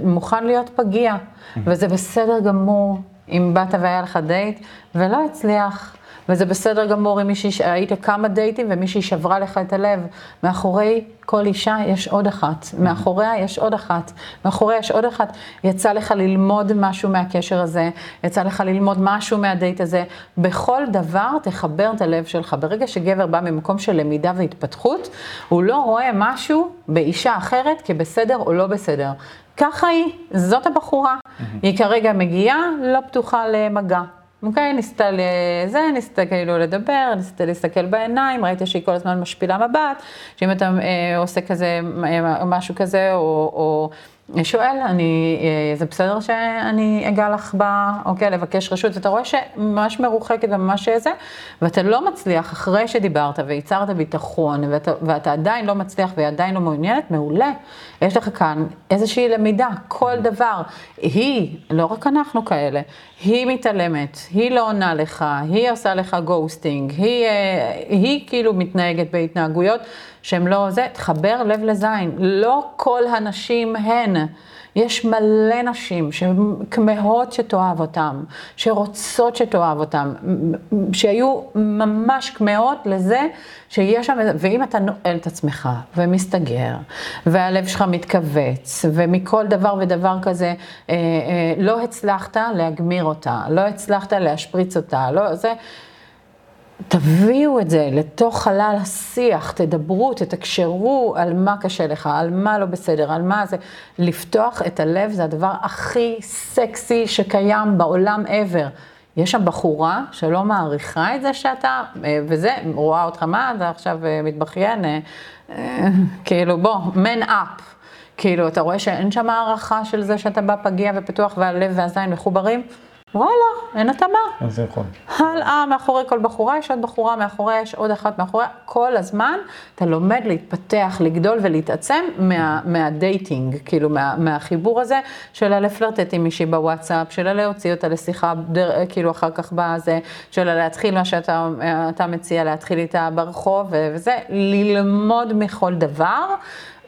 מוכן להיות פגיע, וזה בסדר גמור. אם באת והיה לך דייט ולא הצליח, וזה בסדר גמור אם מישהי, היית כמה דייטים ומישהי שברה לך את הלב. מאחורי כל אישה יש עוד אחת, מאחוריה יש עוד אחת, מאחוריה יש עוד אחת. יצא לך ללמוד משהו מהקשר הזה, יצא לך ללמוד משהו מהדייט הזה. בכל דבר תחבר את הלב שלך. ברגע שגבר בא ממקום של למידה והתפתחות, הוא לא רואה משהו באישה אחרת כבסדר או לא בסדר. ככה היא, זאת הבחורה. היא כרגע מגיעה, לא פתוחה למגע. אוקיי, ניסתה לזה, ניסתה כאילו לדבר, ניסתה להסתכל בעיניים, ראיתי שהיא כל הזמן משפילה מבט, שאם אתה אה, עושה כזה, אה, משהו כזה, או, או שואל, אני, אה, זה בסדר שאני אגע לך ב... אוקיי, לבקש רשות, ואתה רואה שממש מרוחקת וממש זה, ואתה לא מצליח, אחרי שדיברת וייצרת ביטחון, ואתה, ואתה עדיין לא מצליח והיא עדיין לא מעוניינת, מעולה. יש לך כאן איזושהי למידה, כל דבר. היא, לא רק אנחנו כאלה, היא מתעלמת, היא לא עונה לך, היא עושה לך גוסטינג, היא, אה, היא כאילו מתנהגת בהתנהגויות שהן לא זה, תחבר לב לזין. לא כל הנשים הן. יש מלא נשים שכמהות שתאהב אותם, שרוצות שתאהב אותם, שהיו ממש כמהות לזה שיש שם, ואם אתה נועל את עצמך ומסתגר, והלב שלך מתכווץ, ומכל דבר ודבר כזה, אה, אה, לא הצלחת להגמיר אותה, לא הצלחת להשפריץ אותה, לא, זה... תביאו את זה לתוך חלל השיח, תדברו, תתקשרו על מה קשה לך, על מה לא בסדר, על מה זה. לפתוח את הלב זה הדבר הכי סקסי שקיים בעולם ever. יש שם בחורה שלא מעריכה את זה שאתה, אה, וזה, רואה אותך, מה אתה עכשיו אה, מתבכיין, אה, כאילו בוא, man up. כאילו, אתה רואה שאין שם הערכה של זה שאתה בא פגיע ופתוח והלב והזין מחוברים? וואלה, אין התאמה. אז זה יכול. הלאה, מאחורי כל בחורה יש עוד בחורה, מאחוריה יש עוד אחת, מאחוריה, כל הזמן אתה לומד להתפתח, לגדול ולהתעצם מה, מהדייטינג, כאילו מה, מהחיבור הזה, של לפלרטט עם מישהי בוואטסאפ, של להוציא אותה לשיחה, דר, כאילו אחר כך בזה, של להתחיל מה שאתה מציע, להתחיל איתה ברחוב, וזה, ללמוד מכל דבר,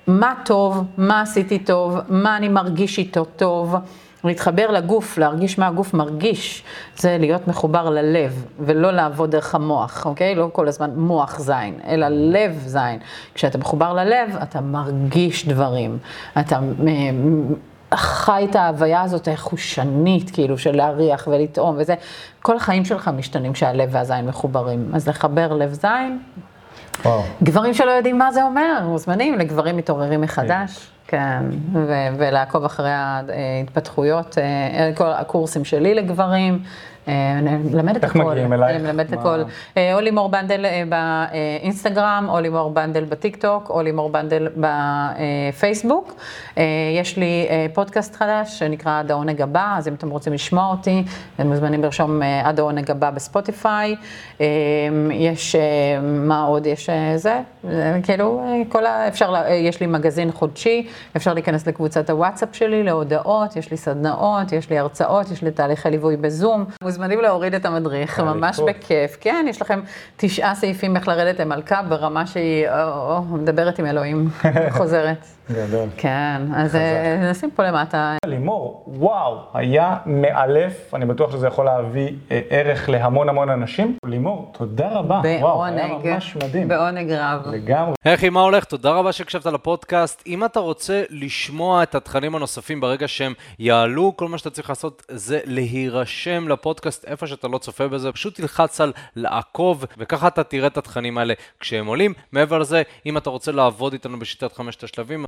מה טוב, מה עשיתי טוב, מה אני מרגיש איתו טוב. להתחבר לגוף, להרגיש מה הגוף מרגיש, זה להיות מחובר ללב, ולא לעבוד דרך המוח, אוקיי? לא כל הזמן מוח זין, אלא לב זין. כשאתה מחובר ללב, אתה מרגיש דברים. אתה אה, חי את ההוויה הזאת החושנית, כאילו, של להריח ולטעום וזה. כל החיים שלך משתנים כשהלב והזין מחוברים. אז לחבר לב זין. וואו. גברים שלא יודעים מה זה אומר, מוזמנים לגברים מתעוררים מחדש. כן, ולעקוב אחרי ההתפתחויות, אה, כל הקורסים שלי לגברים, אה, אני מלמדת הכל. איך מגיעים אלייך? אני מלמדת הכל. אה, או לימור בנדל באינסטגרם, או לימור בנדל בטיקטוק, או לימור בנדל בפייסבוק. יש לי פודקאסט חדש שנקרא עד העונג הבא, אז אם אתם רוצים לשמוע אותי, אתם מוזמנים לרשום עד העונג הבא בספוטיפיי. יש, מה עוד יש זה? כאילו, כל ה... אפשר, יש לי מגזין חודשי, אפשר להיכנס לקבוצת הוואטסאפ שלי, להודעות, יש לי סדנאות, יש לי הרצאות, יש לי תהליכי ליווי בזום. מוזמנים להוריד את המדריך, ממש בכיף. כן, יש לכם תשעה סעיפים איך לרדת למלכה ברמה שהיא מדברת עם אלוהים, חוזרת. גדול. כן, אז אה, נשים פה למטה. לימור, וואו, היה מאלף, אני בטוח שזה יכול להביא אה, ערך להמון המון אנשים. לימור, תודה רבה. בעונג. וואו, היה ממש מדהים. בעונג רב. לגמרי. היי, מה הולך? תודה רבה שהקשבת לפודקאסט. אם אתה רוצה לשמוע את התכנים הנוספים ברגע שהם יעלו, כל מה שאתה צריך לעשות זה להירשם לפודקאסט איפה שאתה לא צופה בזה, פשוט תלחץ על לעקוב, וככה אתה תראה את התכנים האלה כשהם עולים. מעבר לזה, אם אתה רוצה לעבוד איתנו בשיטת חמשת השלבים,